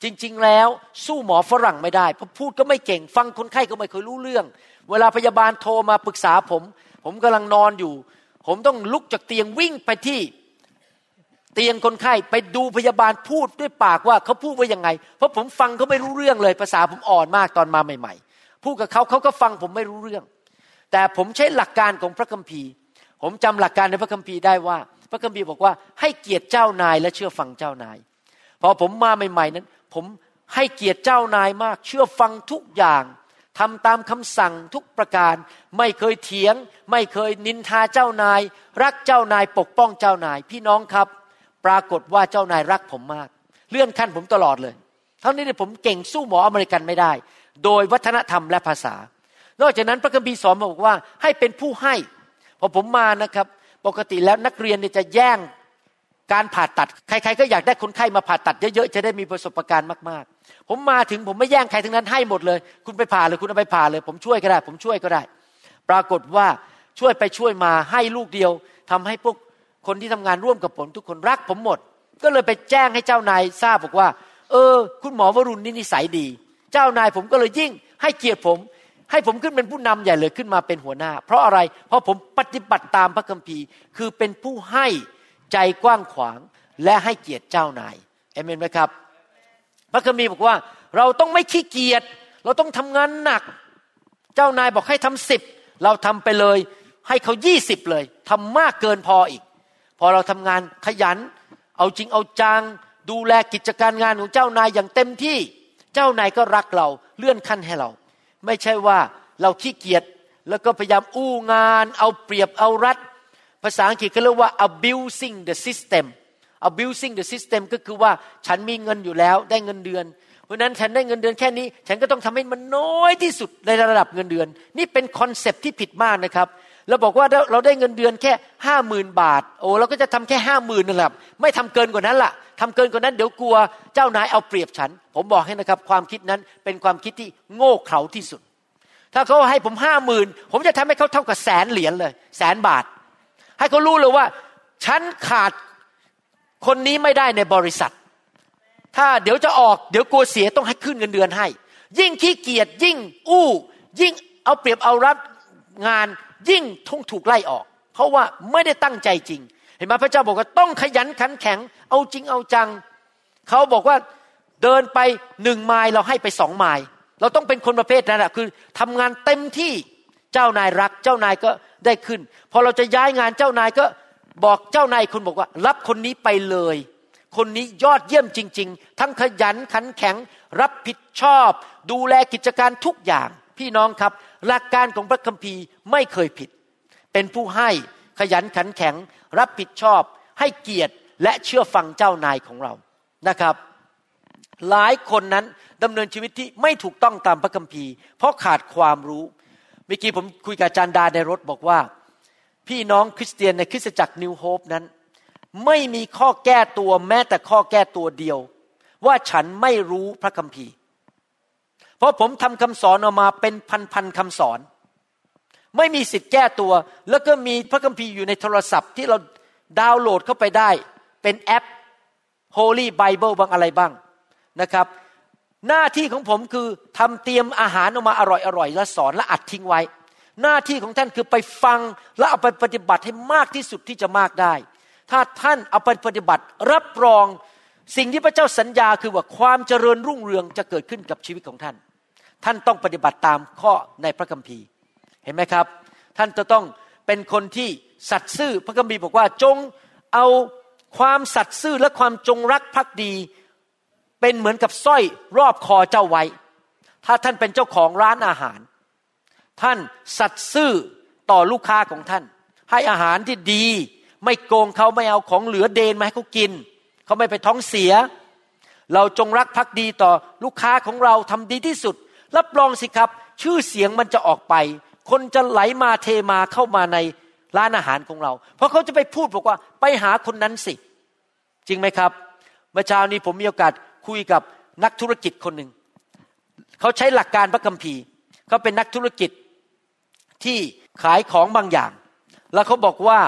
จริง ๆ แล้วสู้หมอฝรั่งไม่ได้เพราะพูดก็ไม่เก่ง ฟังคนไข้ก็ไม่เคยรู้เรื่อง เวลาพยาบาลโทรมาปรึกษาผม ผมกำลังนอนอยู่ ผมต้องลุกจากเตียงวิ่งไปที่เตียงคนไข้ไปดูพยาบาลพูดด้วยปากว่าเขาพูดว่ายังไง เพราะผมฟังเขาไม่รู้เรื่องเลยภาษาผมอ่อนมากตอนมาใหม่ ๆ พูดกับเขาเขาก็ฟังผมไม่รู้เรื่อง แต่ผมใช้หลักการของพระคัมภีร์ ผมจำหลักการในพระคัมภีร์ได้ว่า พระคัมภีร์บอกว่าให้เกียรติเจ้านายและเชื่อฟังเจ้านาย พอผมมาใหม่ ๆนั้น ผมให้เกียรติเจ้านายมาก เชื่อฟังทุกอย่าง ทำตามคำสั่งทุกประการ ไม่เคยเถียง ไม่เคยนินทาเจ้านาย รักเจ้านายปกป้องเจ้านาย พี่น้องครับ ปรากฏว่าเจ้านายรักผมมาก เลื่อนขั้นผมตลอดเลย เท่านี้เนี่ยผมเก่งสู้หมออเมริกันไม่ได้ โดยวัฒนธรรมและภาษา นอกจากนั้นพระคัมภีร์สอนบอกว่าให้เป็นผู้ให้พอผมมานะครับ ปกติแล้วนักเรียนเนี่ยจะแย่ง การผ่าตัดใครๆก็อยากได้คนไข้มาผ่าตัดเยอะๆจะได้มีประสบการณ์มากๆ ผมมาถึงผมไม่แย่งใครทั้งนั้นให้หมดเลย คุณไปผ่าเลยคุณเอาไปผ่าเลย ผมช่วยก็ได้ ผมช่วยก็ได้ ปรากฏว่าช่วยไปช่วยมาให้ลูกเดียวทำให้พวกคนที่ทำงานร่วมกับผมทุกคนรักผมหมด ก็เลยไปแจ้งให้เจ้านายทราบบอกว่า เออ คุณหมอวรุณนี่นิสัยดี เจ้านายผมก็เลยยิ่งให้เกียรติผม ให้ผมขึ้นเป็นผู้นำใหญ่เลยขึ้นมาเป็นหัวหน้า เพราะอะไรเพราะผมปฏิบัติตามพระคัมภีร์ คือเป็นผู้ให้ ใจกว้างขวางและให้เกียรติเจ้านายเอเมนไหมครับ พระคัมภีร์บอกว่า เราต้องไม่ขี้เกียจเราต้องทำงานหนัก เจ้านายบอกให้ทำสิบเราทำไปเลย ให้เขายี่สิบเลยทำมากเกินพออีก พอเราทำงานขยัน เอาจริงเอาจังดูแลกิจการงานของเจ้านายอย่างเต็มที่ เจ้านายก็รักเราเลื่อนขั้นให้เรา ไม่ใช่ว่าเราขี้เกียจแล้วก็พยายามอู้งาน เอาเปรียบเอารัด ภาษาอังกฤษเขาเรียกว่า abusing the system abusing the system ก็คือว่าฉันมีเงินอยู่แล้วได้เงินเดือน เพราะนั้นฉันได้เงินเดือนแค่นี้ ฉันก็ต้องทำให้มันน้อยที่สุดในระดับเงินเดือน นี่เป็นคอนเซปที่ผิดมากนะครับเราบอกว่าเราได้เงินเดือนแค่ห้าหมื่นบาท โอ้เราก็จะทำแค่ห้าหมื่นนั่นแหละไม่ทำเกินกว่านั้นล่ะทำเกินกว่านั้นเดี๋ยวกลัวเจ้านายเอาเปรียบฉัน ผมบอกให้นะครับ ความคิดนั้นเป็นความคิดที่โง่เขลาที่สุด ถ้าเขาให้ผมห้าหมื่นผมจะทำให้เขาเท่ากับแสนเหรียญเลย แสนบาท ให้เขารู้เลยว่า ฉันขาดคนนี้ไม่ได้ในบริษัท ถ้าเดี๋ยวจะออกเดี๋ยวกลัวเสียต้องให้ขึ้นเงินเดือนให้ ยิ่งขี้เกียจยิ่งอู้ ยิ่งเอาเปรียบเอารัดงานยิ่งทุ่งถูกไล่ออก เพราะว่าไม่ได้ตั้งใจจริง เห็นไหมพระเจ้าบอกว่าต้องขยันขันแข็ง เอาจริงเอาจัง เขาบอกว่าเดินไปหนึ่งไมล์เราให้ไปสองไมล์เราต้องเป็นคนประเภทนั้นแหะคือทำงานเต็มที่ จ้านายรัก เจ้านายก็ได้ขึ้น พอเราจะย้ายงานเจ้านายก็บอกเจ้านายคุณบอกว่า รับคนนี้ไปเลย คนนี้ยอดเยี่ยมจริง ๆ ทั้งขยันขันแข็ง รับผิดชอบ ดูแลกิจการทุกอย่าง พี่น้องครับ หลักการของพระคัมภีร์ไม่เคยผิด เป็นผู้ให้ขยันขันแข็ง รับผิดชอบ ให้เกียรติและเชื่อฟังเจ้านายของเรานะครับ หลายคนนั้นดำเนินชีวิตที่ไม่ถูกต้องตามพระคัมภีร์ เพราะขาดความรู้ เมื่อกี้ผมคุยกับอาจารย์ดาในรถบอกว่า พี่น้องคริสเตียนในคริสตจักรนิวโฮปนั้น ไม่มีข้อแก้ตัวแม้แต่ข้อแก้ตัวเดียว ว่าฉันไม่รู้พระคัมภีร์ เพราะผมทำคำสอนออกมาเป็นพันๆคำสอน ไม่มีสิทธิ์แก้ตัว แล้วก็มีพระคัมภีร์อยู่ในโทรศัพท์ที่เราดาวน์โหลดเข้าไปได้ เป็นแอป Holy Bible บางอะไรบ้างนะครับ หน้าที่ของผมคือทำเตรียมอาหารออกมาอร่อยๆแล้วสอนและอัดทิ้งไว้ หน้าที่ของท่านคือไปฟังและเอาไปปฏิบัติให้มากที่สุดที่จะมากได้ ถ้าท่านเอาไปปฏิบัติรับรองสิ่งที่พระเจ้าสัญญาคือว่าความเจริญรุ่งเรืองจะเกิดขึ้นกับชีวิตของท่าน ท่านต้องปฏิบัติตามข้อในพระคัมภีร์เห็นไหมครับ ท่านจะต้องเป็นคนที่สัตย์ซื่อพระคัมภีร์บอกว่าจงเอาความสัตย์ซื่อและความจงรักภักดี เป็นเหมือนกับสร้อยรอบคอเจ้าไว้ ถ้าท่านเป็นเจ้าของร้านอาหาร ท่านสัตย์ซื่อต่อลูกค้าของท่าน ให้อาหารที่ดี ไม่โกงเขาไม่เอาของเหลือเดนมาให้เขากิน เขาไม่ไปท้องเสีย เราจงรักภักดีต่อลูกค้าของเราทำดีที่สุด รับรองสิครับ ชื่อเสียงมันจะออกไป คนจะไหลมาเทมาเข้ามาในร้านอาหารของเรา เพราะเขาจะไปพูดบอกว่าไปหาคนนั้นสิ จริงไหมครับ เมื่อเช้านี้ผมมีโอกาส คุยกับนักธุรกิจคนหนึ่งเขาใช้หลักการพระคัมภีร์เขาเป็นนักธุรกิจที่ขายของบางอย่าง แล้วเขาบอกว่า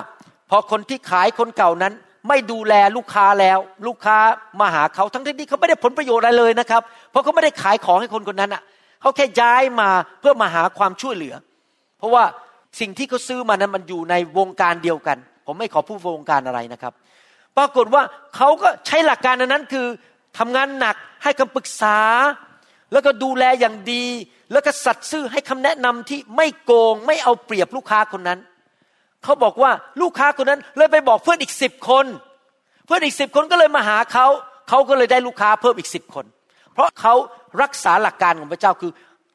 พอคนที่ขายคนเก่านั้น ไม่ดูแลลูกค้าแล้ว ลูกค้ามาหาเขาทั้งที่เขาไม่ได้ผลประโยชน์อะไรเลยนะครับ เพราะเขาไม่ได้ขายของให้คนคนนั้นอะเขาแค่ย้ายมาเพื่อมาหาความช่วยเหลือ เพราะว่าสิ่งที่เขาซื้อมานั้นมันอยู่ในวงการเดียวกัน ผมไม่ขอพูดวงการอะไรนะครับ ปรากฏว่าเขาก็ใช้หลักการนั้นคือ ทำงานหนักให้คำปรึกษา แล้วก็ดูแลอย่างดี แล้วก็สัตย์ซื่อให้คำแนะนำที่ไม่โกง ไม่เอาเปรียบลูกค้าคนนั้น เขาบอกว่าลูกค้าคนนั้นเลยไปบอกเพื่อนอีกสิบคน เพื่อนอีกสิบคนก็เลยมาหาเขา เขาก็เลยได้ลูกค้าเพิ่มอีกสิบคน เพราะเขารักษาหลักการของพระเจ้าคือ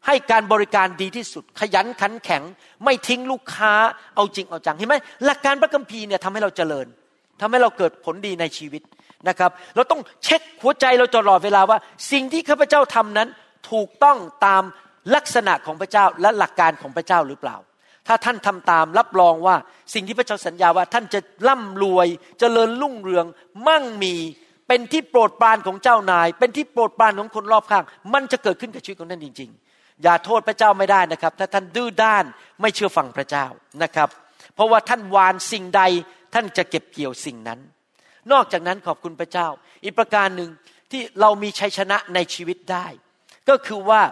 ให้การบริการดีที่สุด ขยันขันแข็ง ไม่ทิ้งลูกค้าเอาจริงเอาจังเห็นไหมหลักการพระคัมภีร์เนี่ยทำให้เราเจริญทำให้เราเกิดผลดีในชีวิต นะครับ เราต้องเช็คหัวใจเราตลอดเวลาว่า สิ่งที่ข้าพเจ้าทำนั้นถูกต้องตามลักษณะของพระเจ้าและหลักการของพระเจ้าหรือเปล่า ถ้าท่านทำตามรับรองว่าสิ่งที่พระเจ้าสัญญาว่าท่านจะร่ำรวยจเจริญรุ่งเรือง มั่งมีเป็นที่โปรดปรานของเจ้านาย เป็นที่โปรดปรานของคนรอบข้าง มันจะเกิดขึ้นกับชีวิตของท่านจริง ๆ อย่าโทษพระเจ้าไม่ได้นะครับ ถ้าท่านดื้อด้านไม่เชื่อฟังพระเจ้านะครับ เพราะว่าท่านวานสิ่งใดท่านจะเก็บเกี่ยวสิ่งนั้น นอกจากนั้นขอบคุณพระเจ้า อีกประการหนึ่งที่เรามีชัยชนะในชีวิตได้ ก็คือว่า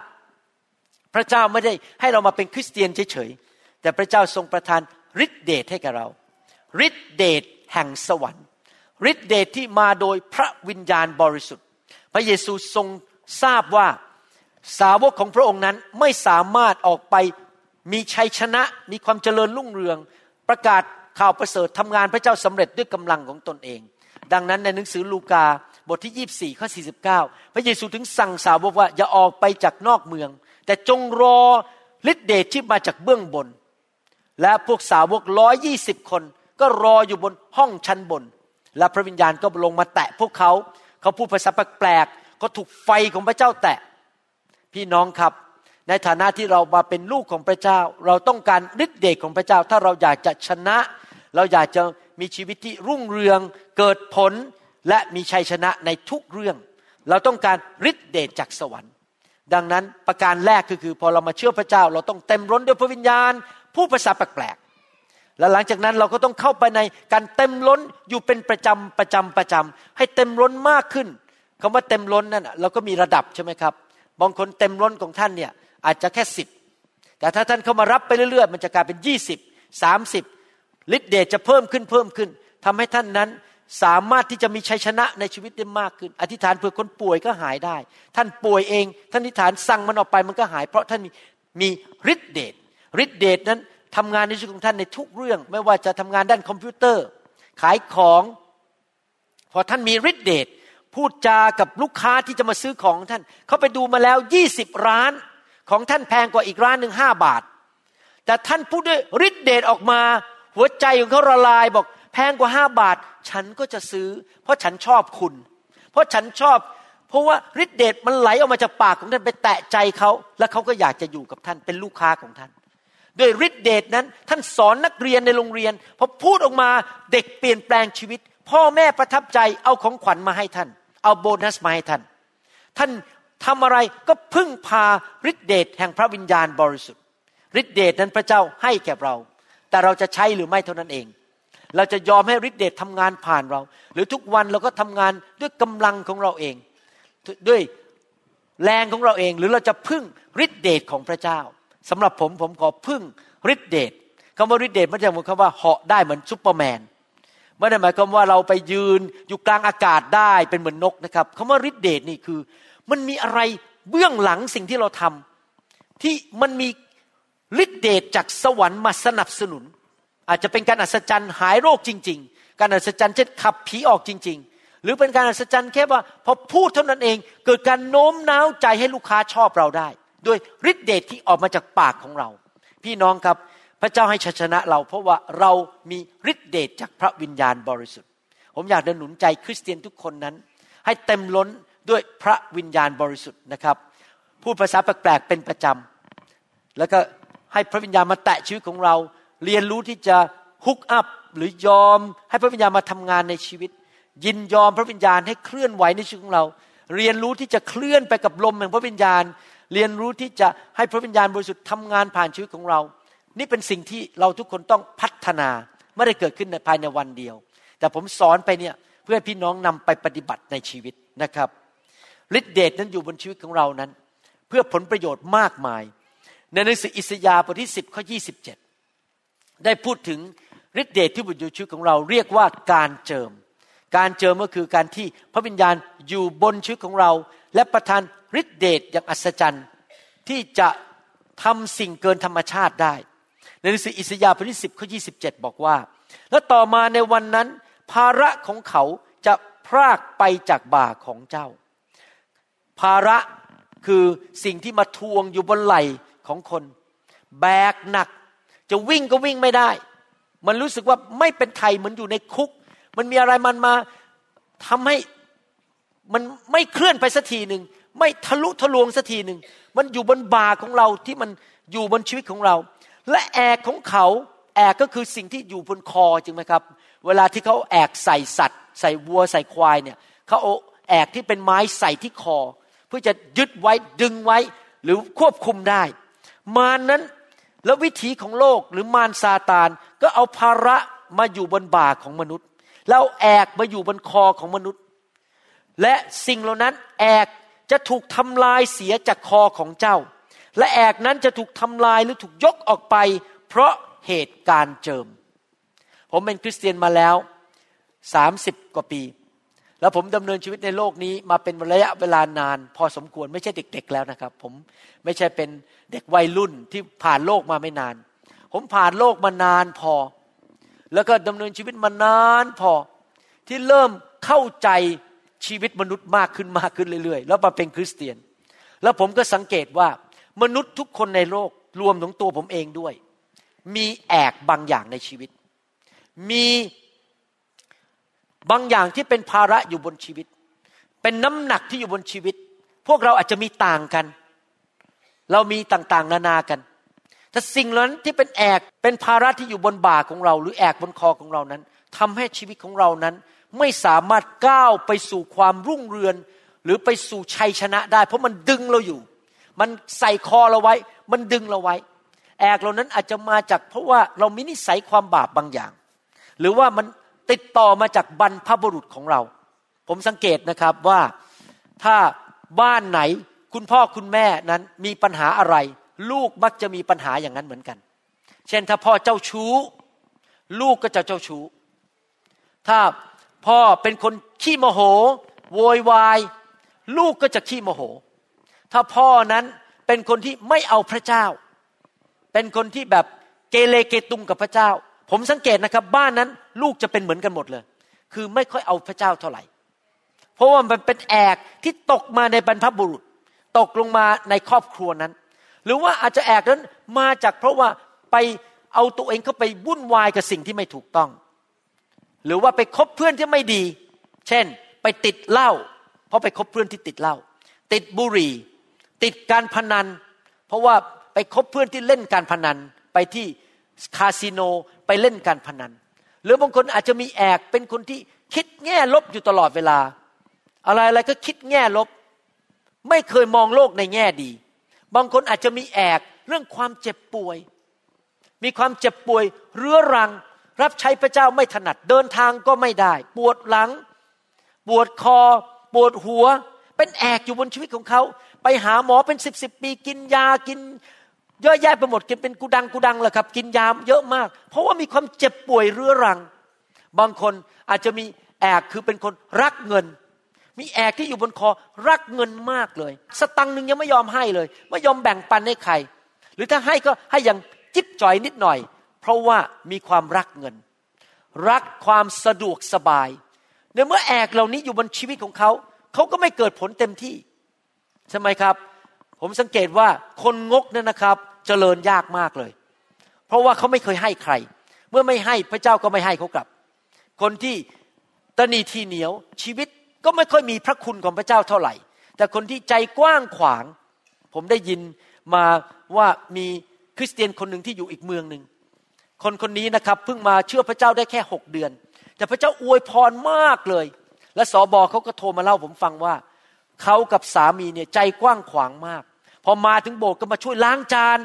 พระเจ้าไม่ได้ให้เรามาเป็นคริสเตียนเฉยๆแต่พระเจ้าทรงประทานฤทธิเดชให้กับเราฤทธิเดชแห่งสวรรค์ฤทธิเดชที่มาโดยพระวิญญาณบริสุทธิ์ พระเยซูทรงทราบว่าสาวกของพระองค์นั้นไม่สามารถออกไปมีชัยชนะมีความเจริญรุ่งเรือง ประกาศข่าวประเสริฐทำงานพระเจ้าสำเร็จด้วยกำลังของตนเอง ดังนั้นในหนังสือลูกาบทที่ 24 ข้อ 49 พระเยซูถึงสั่งสาวกว่าอย่าออกไปจากนอกเมือง แต่จงรอฤทธิเดชที่มาจากเบื้องบน และพวกสาวกร้อยยี่สิบคนก็รออยู่บนห้องชั้นบน และพระวิญญาณก็ลงมาแตะพวกเขา เขาพูดภาษาแปลกๆก็ถูกไฟของพระเจ้าแตะ พี่น้องครับในฐานะที่เรามาเป็นลูกของพระเจ้า เราต้องการฤทธิเดชของพระเจ้า ถ้าเราอยากจะชนะ เราอยากจะ มีชีวิตที่รุ่งเรือง เกิดผลและมีชัยชนะในทุกเรื่อง เราต้องการฤทธิ์เดชจากสวรรค์ ดังนั้นประการแรกก็คือพอเรามาเชื่อพระเจ้า เราต้องเต็มร้นด้วยพระวิญญาณ ผู้ภาษาแปลกๆและหลังจากนั้นเราก็ต้องเข้าไปในการเต็มล้นอยู่เป็นประจำประจำประจำให้เต็มล้นมากขึ้นคำว่าเต็มล้นนั่นเราก็มีระดับใช่ไหมครับบางคนเต็มล้นของท่านเนี่ยอาจจะแค่สิบแต่ถ้าท่านเข้ามารับไปเรื่อยๆ มันจะกลายเป็นยี่สิบสามสิบ ฤทธิเดชจะเพิ่มขึ้นเพิ่มขึ้นทำให้ท่านนั้นสามารถที่จะมีชัยชนะในชีวิตได้มากขึ้น อธิษฐานเพื่อคนป่วยก็หายได้ ท่านป่วยเอง ท่านอธิษฐานสั่งมันออกไปมันก็หาย เพราะท่านมีมีฤทธิเดชฤทธิเดชนั้นทำงานในชีวิตของท่านในทุกเรื่อง ไม่ว่าจะทำงานด้านคอมพิวเตอร์ ขายของ พอท่านมีฤทธิเดชพูดจากับลูกค้าที่จะมาซื้อของท่าน เขาไปดูมาแล้วยี่สิบร้าน ของท่านแพงกว่าอีกร้านหนึ่งห้าบาท แต่ท่านพูดด้วยฤทธิเดชออกมา หัวใจของเขาละลายบอกแพงกว่าห้าบาท ฉันก็จะซื้อ เพราะฉันชอบคุณ เพราะฉันชอบ เพราะว่าฤทธิเดชมันไหลออกมาจากปากของท่านไปแตะใจเขา แล้วเขาก็อยากจะอยู่กับท่านเป็นลูกค้าของท่านด้วยฤทธิเดชนั้น ท่านสอนนักเรียนในโรงเรียนพอพูดออกมาเด็กเปลี่ยนแปลงชีวิต พ่อแม่ประทับใจเอาของขวัญมาให้ท่าน เอาโบนัสมาให้ท่าน ท่านทำอะไรก็พึ่งพาฤทธิเดชแห่งพระวิญญาณบริสุทธิ์ฤทธิเดชนั้นพระเจ้าให้แก่เรา แต่เราจะใช้หรือไม่เท่านั้นเอง เราจะยอมให้ฤทธิเดชทำงานผ่านเรา หรือทุกวันเราก็ทำงานด้วยกำลังของเราเอง ด้วยแรงของเราเอง หรือเราจะพึ่งฤทธิเดชของพระเจ้าสำหรับผมผมขอพึ่งฤทธิเดชคำว่าฤทธิเดชไม่ใช่หมายความว่าเหาะได้เหมือนซุปเปอร์แมนไม่ได้หมายความว่าเราไปยืนอยู่กลางอากาศได้เป็นเหมือนนกนะครับคำว่าฤทธิเดชนี่คือ มันมีอะไรเบื้องหลังสิ่งที่เราทำที่มันมี ฤทธิเดชจากสวรรค์มาสนับสนุน อาจจะเป็นการอัศจรรย์หายโรคจริง ๆ การอัศจรรย์เช่นขับผีออกจริง ๆ หรือเป็นการอัศจรรย์แค่ว่าพอพูดเท่านั้นเองเกิดการโน้มน้าวใจให้ลูกค้าชอบเราได้ ด้วยฤทธิเดชที่ออกมาจากปากของเรา พี่น้องครับพระเจ้าให้ชัยชนะเราเพราะว่าเรามีฤทธิเดชจากพระวิญญาณบริสุทธิ์ ผมอยากหนุนใจคริสเตียนทุกคนนั้น ให้เต็มล้นด้วยพระวิญญาณบริสุทธิ์นะครับ พูดภาษาแปลกๆเป็นประจำแล้วก็ ให้พระวิญญาณมาแตะชีวิตของเรา เรียนรู้ที่จะฮุกอัพหรือยอมให้พระวิญญาณมาทำงานในชีวิต ยินยอมพระวิญญาณให้เคลื่อนไหวในชีวิตของเรา เรียนรู้ที่จะเคลื่อนไปกับลมแห่งพระวิญญาณ เรียนรู้ที่จะให้พระวิญญาณบริสุทธิ์ทำงานผ่านชีวิตของเรา นี่เป็นสิ่งที่เราทุกคนต้องพัฒนาไม่ได้เกิดขึ้นในภายในวันเดียว แต่ผมสอนไปเนี่ยเพื่อพี่น้องนำไปปฏิบัติในชีวิตนะครับฤทธิเดชนั้นอยู่บนชีวิตของเรานั้น เพื่อผลประโยชน์มากมาย ในหนังสืออิสยาห์บทที่10ข้อ27 ได้พูดถึงฤทธิเดชที่บุญอยู่ชีวิตของเราเรียกว่าการเจิม การเจิมก็คือการที่พระวิญญาณอยู่บนชีวิตของเรา และประทานฤทธิเดชอย่างอัศจรรย์ที่จะทำสิ่งเกินธรรมชาติได้ ในหนังสืออิสยาห์บทที่10ข้อ27บอกว่า และต่อมาในวันนั้น ภาระของเขาจะพรากไปจากบ่าของเจ้า ภาระคือสิ่งที่มาทวงอยู่บนไหล ของคน แบกหนัก จะวิ่งก็วิ่งไม่ได้ มันรู้สึกว่าไม่เป็นไทยเหมือนอยู่ในคุก มันมีอะไรมันมาทำให้มันไม่เคลื่อนไปสักทีหนึ่งไม่ทะลุทะลวงสักทีหนึ่งมันอยู่บนบาของเราที่มันอยู่บนชีวิตของเรา และแอกของเขาแอกก็คือสิ่งที่อยู่บนคอจริงไหมครับ เวลาที่เขาแอกใส่สัตว์ ใส่วัวใส่ควายเนี่ยเขาเอาแอกที่เป็นไม้ใส่ที่คอ เพื่อจะยึดไว้ดึงไว้หรือควบคุมได้ มารนนั้นแล้ววิถีของโลกหรือมารซาตานก็เอาภาระมาอยู่บนบ่าของมนุษย์แล้วแอกมาอยู่บนคอของมนุษย์ และสิ่งเหล่านั้นแอกจะถูกทำลายเสียจากคอของเจ้า และแอกนั้นจะถูกทำลายหรือถูกยกออกไป เพราะเหตุการณ์เจิม ผมเป็นคริสเตียนมาแล้วสามสิบกว่าปี แล้วผมดำเนินชีวิตในโลกนี้มาเป็นระยะเวลานาน พอสมควรไม่ใช่เด็ก ๆ แล้วนะครับ ผมไม่ใช่เป็นเด็กวัยรุ่นที่ผ่านโลกมาไม่นาน ผมผ่านโลกมานานพอ แล้วก็ดำเนินชีวิตมานานพอ ที่เริ่มเข้าใจชีวิตมนุษย์มากขึ้นมากขึ้นเรื่อยๆ แล้วมาเป็นคริสเตียน แล้วผมก็สังเกตว่ามนุษย์ทุกคนในโลกรวมถึงตัวผมเองด้วย มีแอกบางอย่างในชีวิต มี บางอย่างที่เป็นภาระอยู่บนชีวิต เป็นน้ำหนักที่อยู่บนชีวิต พวกเราอาจจะมีต่างกัน เรามีต่างๆ นานากันแต่สิ่งนั้นที่เป็นแอกเป็นภาระที่อยู่บนบ่าของเรา หรือแอกบนคอของเรานั้นทำให้ชีวิตของเรานั้น ไม่สามารถก้าวไปสู่ความรุ่งเรืองหรือไปสู่ชัยชนะได้ เพราะมันดึงเราอยู่ มันใส่คอเราไว้ มันดึงเราไว้ แอกเหล่านั้นอาจจะมาจากเพราะว่าเรามีนิสัยความบาปบางอย่าง หรือว่ามัน ติดต่อมาจากบรรพบุรุษของเรา ผมสังเกตนะครับว่าถ้าบ้านไหนคุณพ่อคุณแม่นั้นมีปัญหาอะไร ลูกมักจะมีปัญหาอย่างนั้นเหมือนกัน เช่นถ้าพ่อเจ้าชู้ ลูกก็จะเจ้าชู้ ถ้าพ่อเป็นคนขี้โมโห โวยวาย ลูกก็จะขี้โมโห ถ้าพ่อนั้นเป็นคนที่ไม่เอาพระเจ้า เป็นคนที่แบบเกเรเกตุงกับพระเจ้า ผมสังเกตนะครับบ้านนั้นลูกจะเป็นเหมือนกันหมดเลย คือไม่ค่อยเอาพระเจ้าเท่าไหร่ เพราะว่ามันเป็นแอกที่ตกมาในบรรพบุรุษ ตกลงมาในครอบครัวนั้น หรือว่าอาจจะแอกนั้นมาจากเพราะว่าไปเอาตัวเองเข้าไปวุ่นวายกับสิ่งที่ไม่ถูกต้อง หรือว่าไปคบเพื่อนที่ไม่ดี เช่น ไปติดเหล้าเพราะไปคบเพื่อนที่ติดเหล้าติดบุหรี่ ติดการพนัน เพราะว่าไปคบเพื่อนที่เล่นการพนันไปที่ คาสิโนไปเล่นการพนัน หรือบางคนอาจจะมีแอกเป็นคนที่คิดแง่ลบอยู่ตลอดเวลา อะไรอะไรก็คิดแง่ลบ ไม่เคยมองโลกในแง่ดี บางคนอาจจะมีแอกเรื่องความเจ็บป่วย มีความเจ็บป่วยเรื้อรัง รับใช้พระเจ้าไม่ถนัดเดินทางก็ไม่ได้ ปวดหลัง ปวดคอ ปวดหัว เป็นแอกอยู่บนชีวิตของเขา ไปหาหมอเป็นสิบสิบปีกินยากิน เยอะแยะไปหมดกินเป็นกูดังกูดังแหละครับ กินยาเยอะมาก เพราะว่ามีความเจ็บป่วยเรื้อรัง บางคนอาจจะมีแอกคือเป็นคนรักเงิน มีแอกที่อยู่บนคอรักเงินมากเลย สตังค์หนึ่งยังไม่ยอมให้เลย ไม่ยอมแบ่งปันให้ใคร หรือถ้าให้ก็ให้อย่างจิ๊บจ่อยนิดหน่อย เพราะว่ามีความรักเงิน รักความสะดวกสบายในเมื่อแอกเหล่านี้อยู่บนชีวิตของเขาเขาก็ไม่เกิดผลเต็มที่ใช่ไหมครับ ผมสังเกตว่าคนงกเนี่ยนะครับ เจริญยากมากเลย เพราะว่าเขาไม่เคยให้ใคร เมื่อไม่ให้พระเจ้าก็ไม่ให้เขากลับ คนที่ตนีทีเหนียวชีวิตก็ไม่ค่อยมีพระคุณของพระเจ้าเท่าไหร่ แต่คนที่ใจกว้างขวาง ผมได้ยินมาว่ามีคริสเตียนคนหนึ่งที่อยู่อีกเมืองหนึ่งคนคนนี้นะครับเพิ่งมาเชื่อพระเจ้าได้แค่หกเดือน แต่พระเจ้าอวยพรมากเลย และสอบอเขาก็โทรมาเล่าผมฟังว่าเขากับสามีเนี่ยใจกว้างขวางมาก พอมาถึงโบสถ์ก็มาช่วยล้างจาน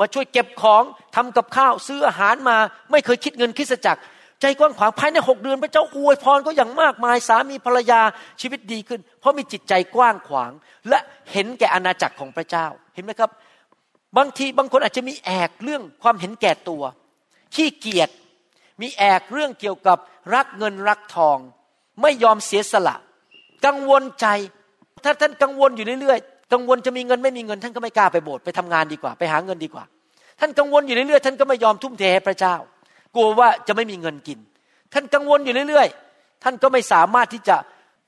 มาช่วยเก็บของทำกับข้าวซื้ออาหารมา ไม่เคยคิดเงินคริสจักร ใจกว้างขวางภายในหกเดือน พระเจ้าอวยพรก็อย่างมากมายสามีภรรยาชีวิตดีขึ้น เพราะมีจิตใจกว้างขวาง และเห็นแก่อาณาจักรของพระเจ้าเห็นไหมครับ บางทีบางคนอาจจะมีแอกเรื่องความเห็นแก่ตัว ขี้เกียจมีแอกเรื่องเกี่ยวกับรักเงินรักทอง ไม่ยอมเสียสละ กังวลใจ ถ้าท่านกังวลอยู่เรื่อย กังวลจะมีเงินไม่มีเงิน ท่านก็ไม่กล้าไปโบสถ์ไปทำงานดีกว่า ไปหาเงินดีกว่า ท่านกังวลอยู่เรื่อยๆท่านก็ไม่ยอมทุ่มเทให้พระเจ้า กลัวว่าจะไม่มีเงินกิน ท่านกังวลอยู่เรื่อยๆ ท่านก็ไม่สามารถที่จะ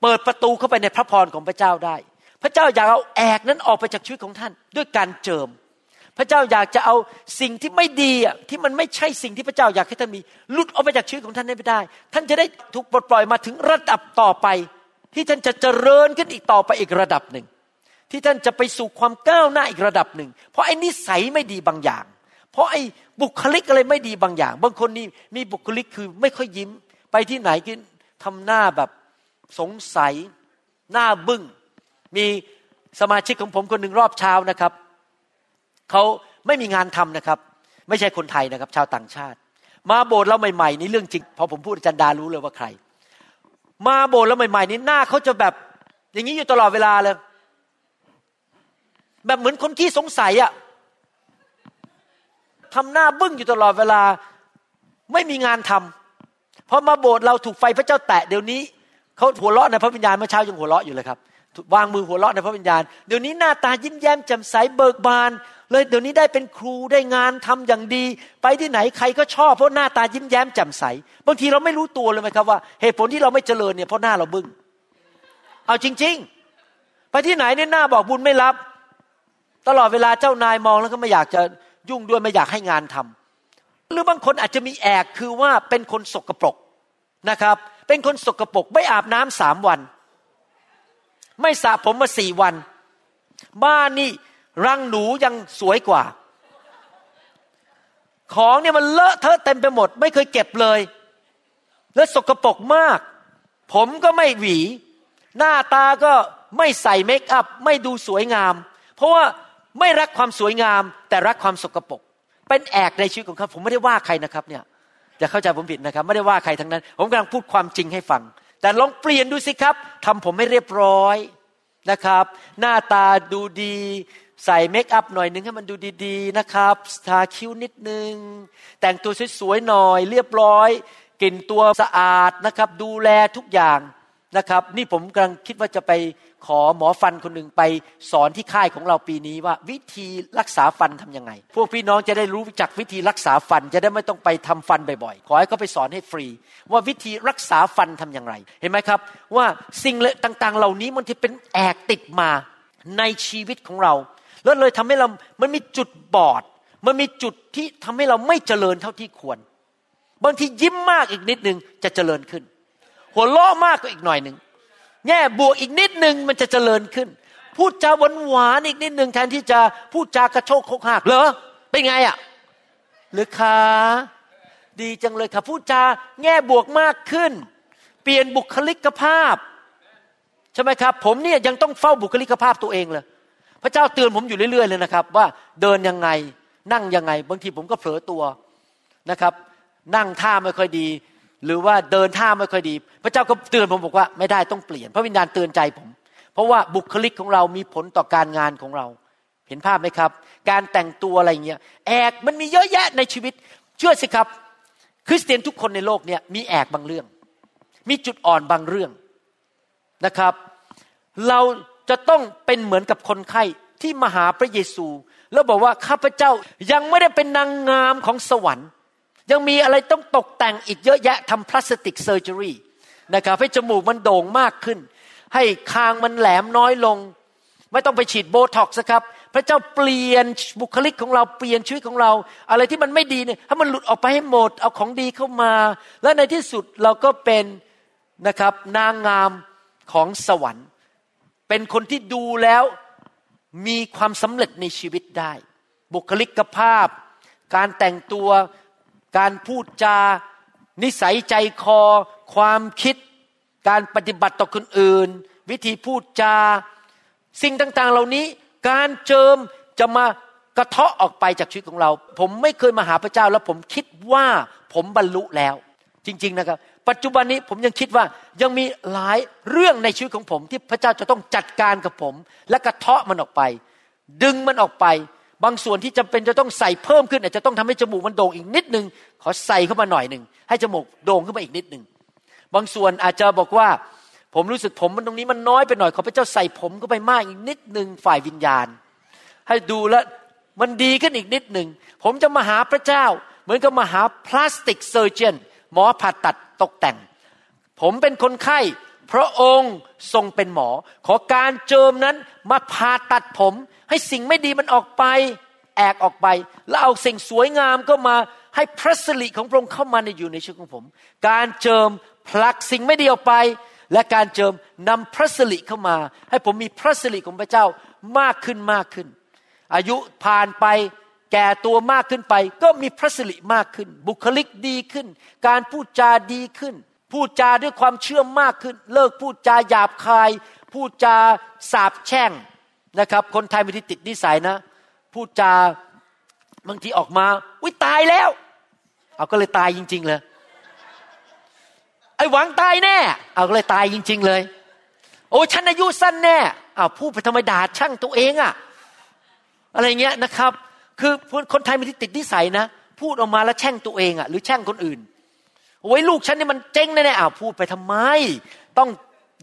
เปิดประตูเข้าไปในพระพรของพระเจ้าได้ พระเจ้าอยากเอาแอกนั้นออกไปจากชีวิตของท่าน ด้วยการเจิม พระเจ้าอยากจะเอาสิ่งที่ไม่ดีที่มันไม่ใช่สิ่งที่พระเจ้าอยากให้ท่านมีหลุดออกไปจากชีวิตของท่านได้ ท่านจะได้ถูกปลดปล่อยมาถึงระดับต่อไป ที่ท่านจะเจริญขึ้นอีกต่อไปอีกระดับหนึ่ง ที่ท่านจะไปสู่ความก้าวหน้าอีกระดับหนึ่ง เพราะไอ้นิสัยไม่ดีบางอย่าง เพราะไอ้บุคลิกอะไรไม่ดีบางอย่าง บางคนนี่มีบุคลิกคือไม่ค่อยยิ้ม ไปที่ไหนก็ทำหน้าแบบสงสัย หน้าบึง้ง มีสมาชิกของผมคนหนึ่งรอบเช้านะครับ เขาไม่มีงานทำนะครับ ไม่ใช่คนไทยนะครับ ชาวต่างชาติ มาโบสถ์เราใหม่ๆนี่เรื่องจริง พอผมพูดอาจารย์ดารู้เลยว่าใคร มาโบสถ์เราใหม่ๆนี่หน้าเขาจะแบบ อย่างนี้อยู่ตลอดเวลาเลย แบบเหมือนคนขี้สงสัยอะทำหน้าบึ้งอยู่ตลอดเวลา ไม่มีงานทำพอมาโบสถ์เราถูกไฟพระเจ้าแตะเดี๋ยวนี้เขาหัวเราะในพระวิญญาณเมื่อเช้ายังหัวเราะอยู่เลยครับวางมือหัวเราะในพระวิญญาณ เดี๋ยวนี้หน้าตายิ้มแย้มแจ่มใสเบิกบาน เลยเดี๋ยวนี้ได้เป็นครูได้งานทำอย่างดี ไปที่ไหนใครก็ชอบเพราะหน้าตายิ้มแย้มแจ่มใส บางทีเราไม่รู้ตัวเลยไหมครับว่า เหตุผลที่เราไม่เจริญเนี่ยเพราะหน้าเราบึง้งเอาจริง ๆ ไปที่ไหนเนี่ยหน้าบอกบุญไม่รับ ตลอดเวลาเจ้านายมองแล้วก็ไม่อยากจะยุ่งด้วยไม่อยากให้งานทหรือบางคนอาจจะมีแอกคือว่าเป็นคนสกปรกนะครับ เป็นคนสกปรกไม่อาบน้ำสามวัน ไม่สระผมมาสี่วัน บ้านนี่รังหนูยังสวยกว่า ของเนี่ยมันเลอะเทอะเต็มไปหมด ไม่เคยเก็บเลย และสกปรกมาก ผมก็ไม่หวี หน้าตาก็ไม่ใส่เมคอัพไม่ดูสวยงาม เพราะว่า ไม่รักความสวยงาม แต่รักความสกปรกเป็นแอกในชีวิตของเขาผมไม่ได้ว่าใครนะครับเนี่ยอย่าเข้าใจผมผิดนะครับ ไม่ได้ว่าใครทั้งนั้น ผมกำลังพูดความจริงให้ฟัง แต่ลองเปลี่ยนดูสิครับทำผมให้เรียบร้อยนะครับ หน้าตาดูดีใส่เมคอัพหน่อยนึงให้มันดูดีๆนะครับทาคิ้วนิดนึง แต่งตัวสวยๆหน่อย เรียบร้อยกลิ่นตัวสะอาดนะครับ ดูแลทุกอย่างนะครับ นี่ผมกำลังคิดว่าจะไป ขอหมอฟันคนหนึ่งไปสอนที่ค่ายของเราปีนี้ว่า วิธีรักษาฟันทํำยังไง พวกพี่น้องจะได้รู้จักวิธีรักษาฟันจะได้ไม่ต้องไปทำฟันบ่อยๆ ขอให้เขาไปสอนให้ฟรี ว่าวิธีรักษาฟันทํำย่างไรเห็นไหมครับ ว่าสิ่งต่างๆ เหล่านี้มันจะเป็นแอกติดมาในชีวิตของเรา แล้วเลยทำให้เรา มันมีจุดบอด มันมีจุดที่ทำให้เราไม่เจริญเท่าที่ควร บางทียิ้มมากอีกนิดนึงจะเจริญขึ้น หัวเราะมากก็อีกหน่อยหนึ่ง แง่บวกอีกนิดหนึ่งมันจะเจริญขึ้น พูดจาหวานหวานอีกนิดหนึ่งแทนที่จะพูดจากระโชกโคกหักเหรอเป็นไงอะ่ะหรือคะดีจังเลยค่ะพูดจาแง่บวกมากขึ้น เปลี่ยนบุคลิกภาพใช่ไหมครับ ผมเนี่ยยังต้องเฝ้าบุคลิกภาพตัวเองเลย พระเจ้าเตือนผมอยู่เรื่อยๆเลยนะครับ ว่าเดินยังไงนั่งยังไง บางทีผมก็เผลอตัวนะครับ นั่งท่าไม่ค่อยดี หรือว่าเดินท่าไม่ค่อยดี พระเจ้าก็เตือนผมบอกว่าไม่ได้ต้องเปลี่ยน พระวิญญาณเตือนใจผม เพราะว่าบุคลิกของเรามีผลต่อการงานของเรา เห็นภาพไหมครับ การแต่งตัวอะไรเงี้ยแอกมันมีเยอะแยะในชีวิต เชื่อสิครับ คริสเตียนทุกคนในโลกเนี่ยมีแอกบางเรื่อง มีจุดอ่อนบางเรื่องนะครับ เราจะต้องเป็นเหมือนกับคนไข้ที่มาหาพระเยซู แล้วบอกว่าข้าพเจ้ายังไม่ได้เป็นนางงามของสวรรค์ ยังมีอะไรต้องตกแต่งอีกเยอะแยะทำ plastic surgery นะครับให้จมูกมันโด่งมากขึ้น ให้คางมันแหลมน้อยลง ไม่ต้องไปฉีดโบท็อกซ์ครับ พระเจ้าเปลี่ยนบุคลิกของเราเปลี่ยนชีวิตของเรา อะไรที่มันไม่ดีเนี่ยให้มันหลุดออกไปให้หมดเอาของดีเข้ามา และในที่สุดเราก็เป็นนะครับนางงามของสวรรค์ เป็นคนที่ดูแล้วมีความสำเร็จในชีวิตได้ บุคลิกภาพ การแต่งตัว การพูดจา นิสัยใจคอ ความคิด การปฏิบัติต่อคนอื่น วิธีพูดจา สิ่งต่างๆ เหล่านี้การเจิมจะมากระเทาะออกไปจากชีวิตของเรา ผมไม่เคยมาหาพระเจ้า แล้วผมคิดว่าผมบรรลุแล้ว จริง ๆ นะครับ ปัจจุบันนี้ผมยังคิดว่ายังมีหลายเรื่องในชีวิตของผม ที่พระเจ้าจะต้องจัดการกับผม และกระเทาะมันออกไป ดึงมันออกไป บางส่วนที่จำเป็นจะต้องใส่เพิ่มขึ้นอาจจะต้องทำให้จมูกมันโด่งอีกนิดนึง ขอใส่เข้ามาหน่อยหนึ่งให้จมูกโด่งขึ้นมาอีกนิดหนึ่งบางส่วนอาจจะบอกว่า ผมรู้สึกผมมันตรงนี้มันน้อยไปหน่อยขอพระเจ้าใส่ผมเข้าไปมากอีกนิดหนึ่งฝ่ายวิญญาณ ให้ดูแล้วมันดีขึ้นอีกนิดหนึ่งผมจะมาหาพระเจ้า เหมือนกับมาหาพลาสติกเซอร์เจนหมอผ่าตัดตกแต่ง ผมเป็นคนไข้ พระองค์ทรงเป็นหมอ ขอการเจิมนั้นมาผ่าตัดผม ให้สิ่งไม่ดีมันออกไป แอกออกไป แล้วเอาสิ่งสวยงามก็มาให้พระสิริของพระองค์เข้ามาในอยู่ในชีวิตของผม การเจิมผลักสิ่งไม่ดีออกไป และการเจิมนำพระสิริเข้ามา ให้ผมมีพระสิริของพระเจ้ามากขึ้นมากขึ้น อายุผ่านไปแก่ตัวมากขึ้นไป ก็มีพระสิริมากขึ้น บุคลิกดีขึ้น การพูดจาดีขึ้น พูดจาด้วยความเชื่อมากขึ้น เลิกพูดจาหยาบคาย พูดจาสาบแช่งนะครับ คนไทยมีที่ติดนิสัยนะ พูดจาบางทีออกมาวิตายแล้ว เอาก็เลยตายจริง ๆ เลย ไอ้หวังตายแน่ เอาก็เลยตายจริง ๆ เลย โอ้ฉันอายุสั้นแน่เอาพูดไปทำไมด่าช่างตัวเองอะอะไรเงี้ยนะครับ คือคนไทยมีที่ติดนิสัยนะ พูดออกมาแล้วแช่งตัวเองอะหรือแช่งคนอื่น โอ้ยลูกฉันนี่มันเจ๊งแน่ๆอ้าวพูดไปทำไม ต้อง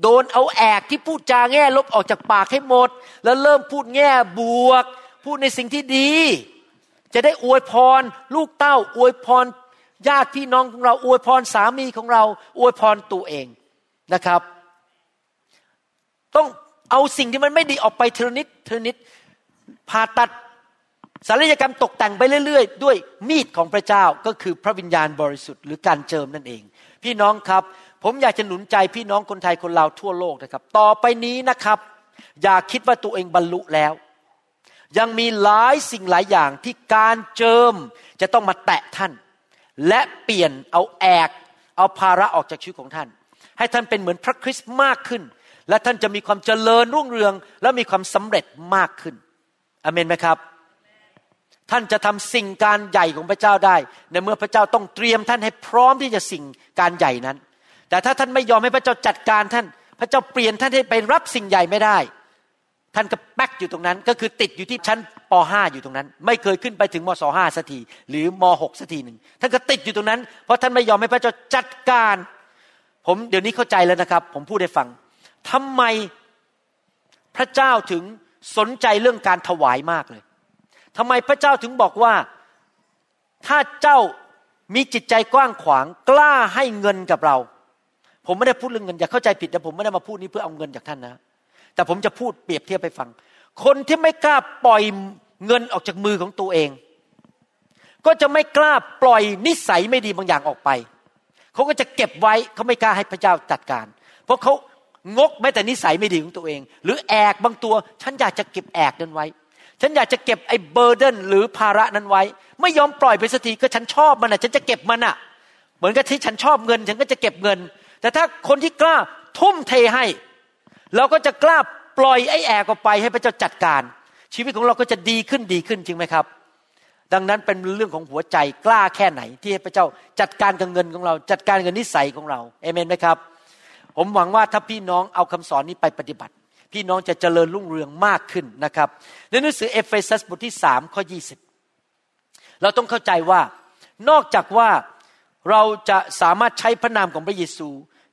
โดนเอาแอกที่พูดจาแง่ลบออกจากปากให้หมด แล้วเริ่มพูดแง่บวก พูดในสิ่งที่ดี จะได้อวยพร ลูกเต้า อวยพรญาติพี่น้องของเราอวยพรสามีของเรา อวยพรตัวเองนะครับ ต้องเอาสิ่งที่มันไม่ดีออกไปเทนิดเทนิดผ่าตัด ศัลยกรรมตกแต่งไปเรื่อยๆ ด้วยมีดของพระเจ้าก็คือพระวิญญาณบริสุทธิ์หรือการเจิมนั่นเอง พี่น้องครับ ผมอยากจะหนุนใจพี่น้องคนไทยคนลาวทั่วโลกนะครับ ต่อไปนี้นะครับ อย่าคิดว่าตัวเองบรรลุแล้ว ยังมีหลายสิ่งหลายอย่างที่การเจิมจะต้องมาแตะท่าน และเปลี่ยนเอาแอกเอาภาระออกจากชีวิตของท่าน ให้ท่านเป็นเหมือนพระคริสต์มากขึ้น และท่านจะมีความเจริญรุ่งเรือง และมีความสำเร็จมากขึ้นอเมนไหมครับ ท่านจะทำสิ่งการใหญ่ของพระเจ้าได้ ในเมื่อพระเจ้าต้องเตรียมท่านให้พร้อมที่จะสิ่งการใหญ่นั้น แต่ถ้าท่านไม่ยอมให้พระเจ้าจัดการท่าน พระเจ้าเปลี่ยนท่านให้ไปรับสิ่งใหญ่ไม่ได้ ท่านก็แป๊กอยู่ตรงนั้น ก็คือติดอยู่ที่ชั้นป .5 อยู่ตรงนั้น ไม่เคยขึ้นไปถึงมศ 5 สักทีหรือม .6 สักทีหนึ่งท่านก็ติดอยู่ตรงนั้น เพราะท่านไม่ยอมให้พระเจ้าจัดการ ผมเดี๋ยวนี้เข้าใจแล้วนะครับ ผมพูดให้ฟังทำไมพระเจ้าถึงสนใจเรื่องการถวายมากเลย ทำไมพระเจ้าถึงบอกว่า ถ้าเจ้ามีจิตใจกว้างขวางกล้าให้เงินกับเรา ผมไม่ได้พูดเรื่องเงินอย่าเข้าใจผิดนะผมไม่ได้มาพูดนี้เพื่อเอาเงินจากท่านนะ แต่ผมจะพูดเปรียบเทียบไปฟัง คนที่ไม่กล้าปล่อยเงินออกจากมือของตัวเอง ก็จะไม่กล้าปล่อยนิสัยไม่ดีบางอย่างออกไปเขาก็จะเก็บไว้เขาไม่กล้าให้พระเจ้าจัดการ เพราะเขางกแม้แต่นิสัยไม่ดีของตัวเอง หรือแอกบางตัว ฉันอยากจะเก็บแอกนั้นไว้ ฉันอยากจะเก็บไอ้เบอร์เดนหรือภาระนั้นไว้ ไม่ยอมปล่อยไปสักทีก็ฉันชอบมันอะ ฉันจะเก็บมันอะ เหมือนกับที่ฉันชอบเงิน ฉันก็จะเก็บเงิน แต่ถ้าคนที่กล้าทุ่มเทให้ เราก็จะกล้าปล่อยไอ้แอกออกไปให้พระเจ้าจัดการ ชีวิตของเราก็จะดีขึ้นดีขึ้นจริงไหมครับ ดังนั้นเป็นเรื่องของหัวใจกล้าแค่ไหน ที่ให้พระเจ้าจัดการกับเงินของเรา จัดการกับนิสัยของเราเอเมนไหมครับ ผมหวังว่าถ้าพี่น้องเอาคำสอนนี้ไปปฏิบัติ พี่น้องจะเจริญรุ่งเรืองมากขึ้นนะครับ ในหนังสือเอเฟซัสบทที่สามข้อยีเราต้องเข้าใจว่านอกจากว่าเราจะสามารถใช้พระนามของพระเยซู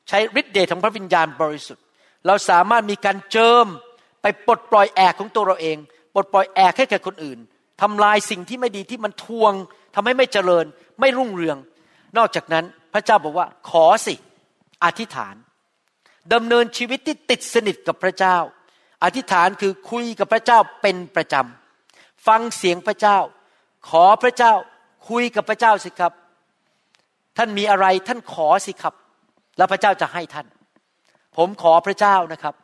ใช้ฤทธิ์เดชของพระวิญญาณบริสุทธิ์ เราสามารถมีการเจิมไปปลดปล่อยแอกของตัวเราเองปลดปล่อยแอกให้แก่คนอื่นทำลายสิ่งที่ไม่ดีที่มันทวงทำให้ไม่เจริญไม่รุ่งเรือง นอกจากนั้นพระเจ้าบอกว่าขอสิ อธิษฐาน ดำเนินชีวิตที่ติดสนิทกับพระเจ้า อธิษฐานคือคุยกับพระเจ้าเป็นประจำฟังเสียงพระเจ้า ขอพระเจ้าคุยกับพระเจ้าสิครับ ท่านมีอะไรท่านขอสิครับ แล้วพระเจ้าจะให้ท่าน ผมขอพระเจ้านะครับ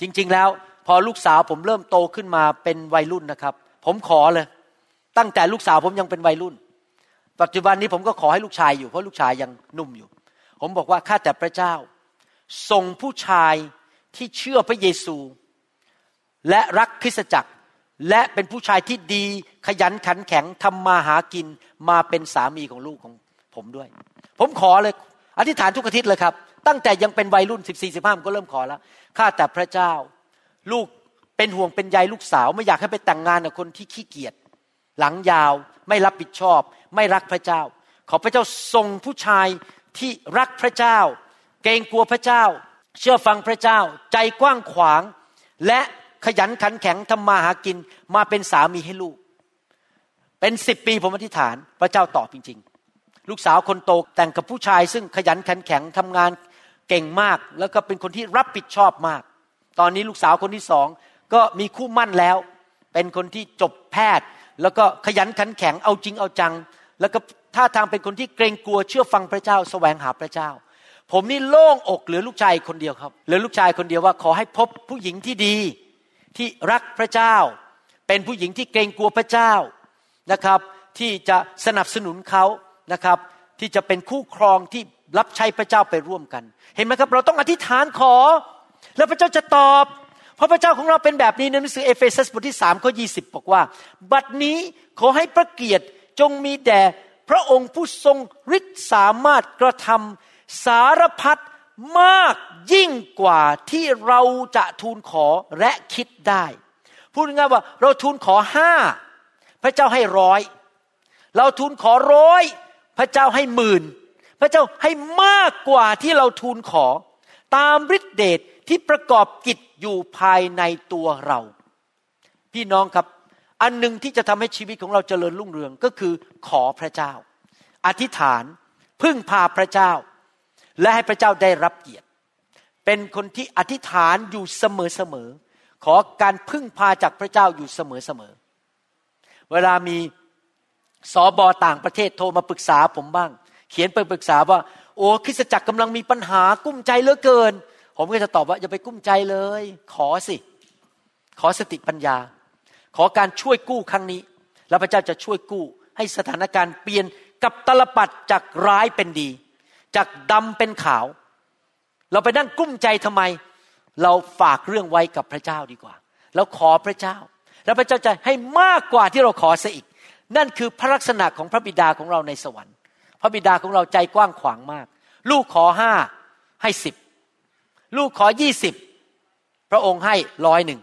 จริงๆแล้วพอลูกสาวผมเริ่มโตขึ้นมาเป็นวัยรุ่นนะครับ ผมขอเลย ตั้งแต่ลูกสาวผมยังเป็นวัยรุ่น ปัจจุบันนี้ผมก็ขอให้ลูกชายอยู่เพราะลูกชายยังนุ่มอยู่ ผมบอกว่าข้าแต่พระเจ้า ส่งผู้ชายที่เชื่อพระเยซู และรักคริสตจักร และเป็นผู้ชายที่ดีขยันขันแข็งทำมาหากินมาเป็นสามีของลูกของผมด้วย ผมขอเลยอธิษฐานทุกอาทิตย์เลยครับ ตั้งแต่ยังเป็นวัยรุ่นสิบสี่สิบห้าก็เริ่มขอแล้วข้าแต่พระเจ้า ลูกเป็นห่วงเป็นใยลูกสาว ไม่อยากให้ไปแต่งงานกับคนที่ขี้เกียจหลังยาวไม่รับผิดชอบ ไม่รักพระเจ้า ขอพระเจ้าทรงผู้ชายที่รักพระเจ้า เกรงกลัวพระเจ้า เชื่อฟังพระเจ้า ใจกว้างขวาง และขยันขันแข็งทำมาหากินมาเป็นสามีให้ลูก เป็นสิบปีผมอธิษฐาน พระเจ้าตอบจริง ๆ ลูกสาวคนโตแต่งกับผู้ชาย ซึ่งขยันขันแข็งทำงานเก่งมาก แล้วก็เป็นคนที่รับผิดชอบมาก ตอนนี้ลูกสาวคนที่สองก็มีคู่มั่นแล้ว เป็นคนที่จบแพทย์ แล้วก็ขยันขันแข็งเอาจริงเอาจัง แล้วก็ท่าทางเป็นคนที่เกรงกลัวเชื่อฟังพระเจ้า แสวงหาพระเจ้า ผมนี่โล่งอกเหลือลูกชายคนเดียวครับเหลือลูกชายคนเดียวว่าขอให้พบผู้หญิงที่ดีที่รักพระเจ้า เป็นผู้หญิงที่เกรงกลัวพระเจ้านะครับ ที่จะสนับสนุนเขานะครับ ที่จะเป็นคู่ครองที่รับใช้พระเจ้าไปร่วมกัน เห็นไหมครับ เราต้องอธิษฐานขอ แล้วพระเจ้าจะตอบ เพราะพระเจ้าของเราเป็นแบบนี้ในหนังสือเอเฟซัสบทที่สามข้อยีบอกว่า บัดนี้ขอให้พระเกียรติจงมีแด่พระองค์ผู้ทรงฤทธิ์สามารถกระทำ สารพัดมากยิ่งกว่าที่เราจะทูลขอและคิดได้ พูดง่ายว่าเราทูลขอห้าพระเจ้าให้ร้อยเราทูลขอร้อยพระเจ้าให้หมื่นพระเจ้าให้มากกว่าที่เราทูลขอ ตามฤทธิเดชที่ประกอบกิจอยู่ภายในตัวเรา พี่น้องครับ อันหนึ่งที่จะทำให้ชีวิตของเราเจริญรุ่งเรืองก็คือขอพระเจ้า อธิษฐานพึ่งพาพระเจ้า และให้พระเจ้าได้รับเกียรติ เป็นคนที่อธิษฐานอยู่เสมอเสมอขอการพึ่งพาจากพระเจ้าอยู่เสมอเสมอเวลามีสอบอต่างประเทศโทรมาปรึกษาผมบ้าง เขียนไปปรึกษาว่า โอ้คริสจักรกำลังมีปัญหากุ้มใจเหลือเกิน ผมก็จะตอบว่าอย่าไปกุ้มใจเลย ขอสิ ขอสติปัญญา ขอการช่วยกู้ครั้งนี้ แล้วพระเจ้าจะช่วยกู้ ให้สถานการณ์เปลี่ยนกับตลปัดจากร้ายเป็นดี จากดำเป็นขาว เราไปนั่งกุ้มใจทำไม เราฝากเรื่องไว้กับพระเจ้าดีกว่าแล้วขอพระเจ้า แล้วพระเจ้าจะให้มากกว่าที่เราขอซะอีก นั่นคือพระลักษณะของพระบิดาของเราในสวรรค์ พระบิดาของเราใจกว้างขวางมาก ลูกขอห้าให้สิบลูกขอยี่สิบพระองค์ให้ร้อยหนึ่ง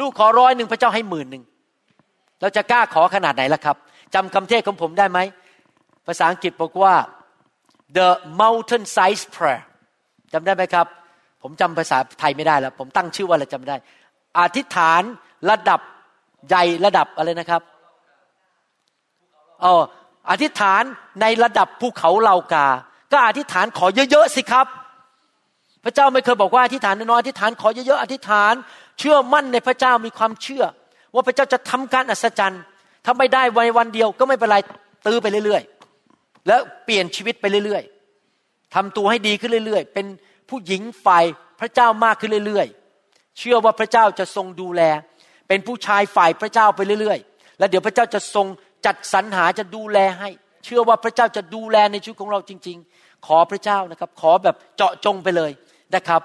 ลูกขอร้อยหนึ่งพระเจ้าให้หมื่นหนึ่งเราจะกล้าขอขนาดไหนล่ะครับจำคำเทศของผมได้ไหมภาษาอังกฤษบอกว่า the mountain size prayer จำได้ไหมครับ ผมจำภาษาไทยไม่ได้แล้ว ผมตั้งชื่อว่าอะไรจำไม่ได้ อธิษฐานระดับใหญ่ระดับอะไรนะครับอ๋ออธิษฐานในระดับภูเขาเหล่ากา ก็อธิษฐานขอเยอะๆสิครับ พระเจ้าไม่เคยบอกว่าอธิษฐานน้อยอธิษฐานขอเยอะๆอธิษฐาน เชื่อมั่นในพระเจ้ามีความเชื่อ ว่าพระเจ้าจะทำการอัศจรรย์ถ้าไม่ได้วันวันเดียวก็ไม่เป็นไรตื้อไปเรื่อยๆ แล้วเปลี่ยนชีวิตไปเรื่อยๆทำตัวให้ดีขึ้นเรื่อยๆ เป็นผู้หญิงฝ่ายพระเจ้ามากขึ้นเรื่อยๆ เชื่อว่าพระเจ้าจะทรงดูแล เป็นผู้ชายฝ่ายพระเจ้าไปเรื่อยๆ แล้วเดี๋ยวพระเจ้าจะทรงจัดสรรหาจะดูแลให้ เชื่อว่าพระเจ้าจะดูแลในชีวิตของเราจริง ๆ ขอพระเจ้านะครับ ขอแบบเจาะจงไปเลยนะครับ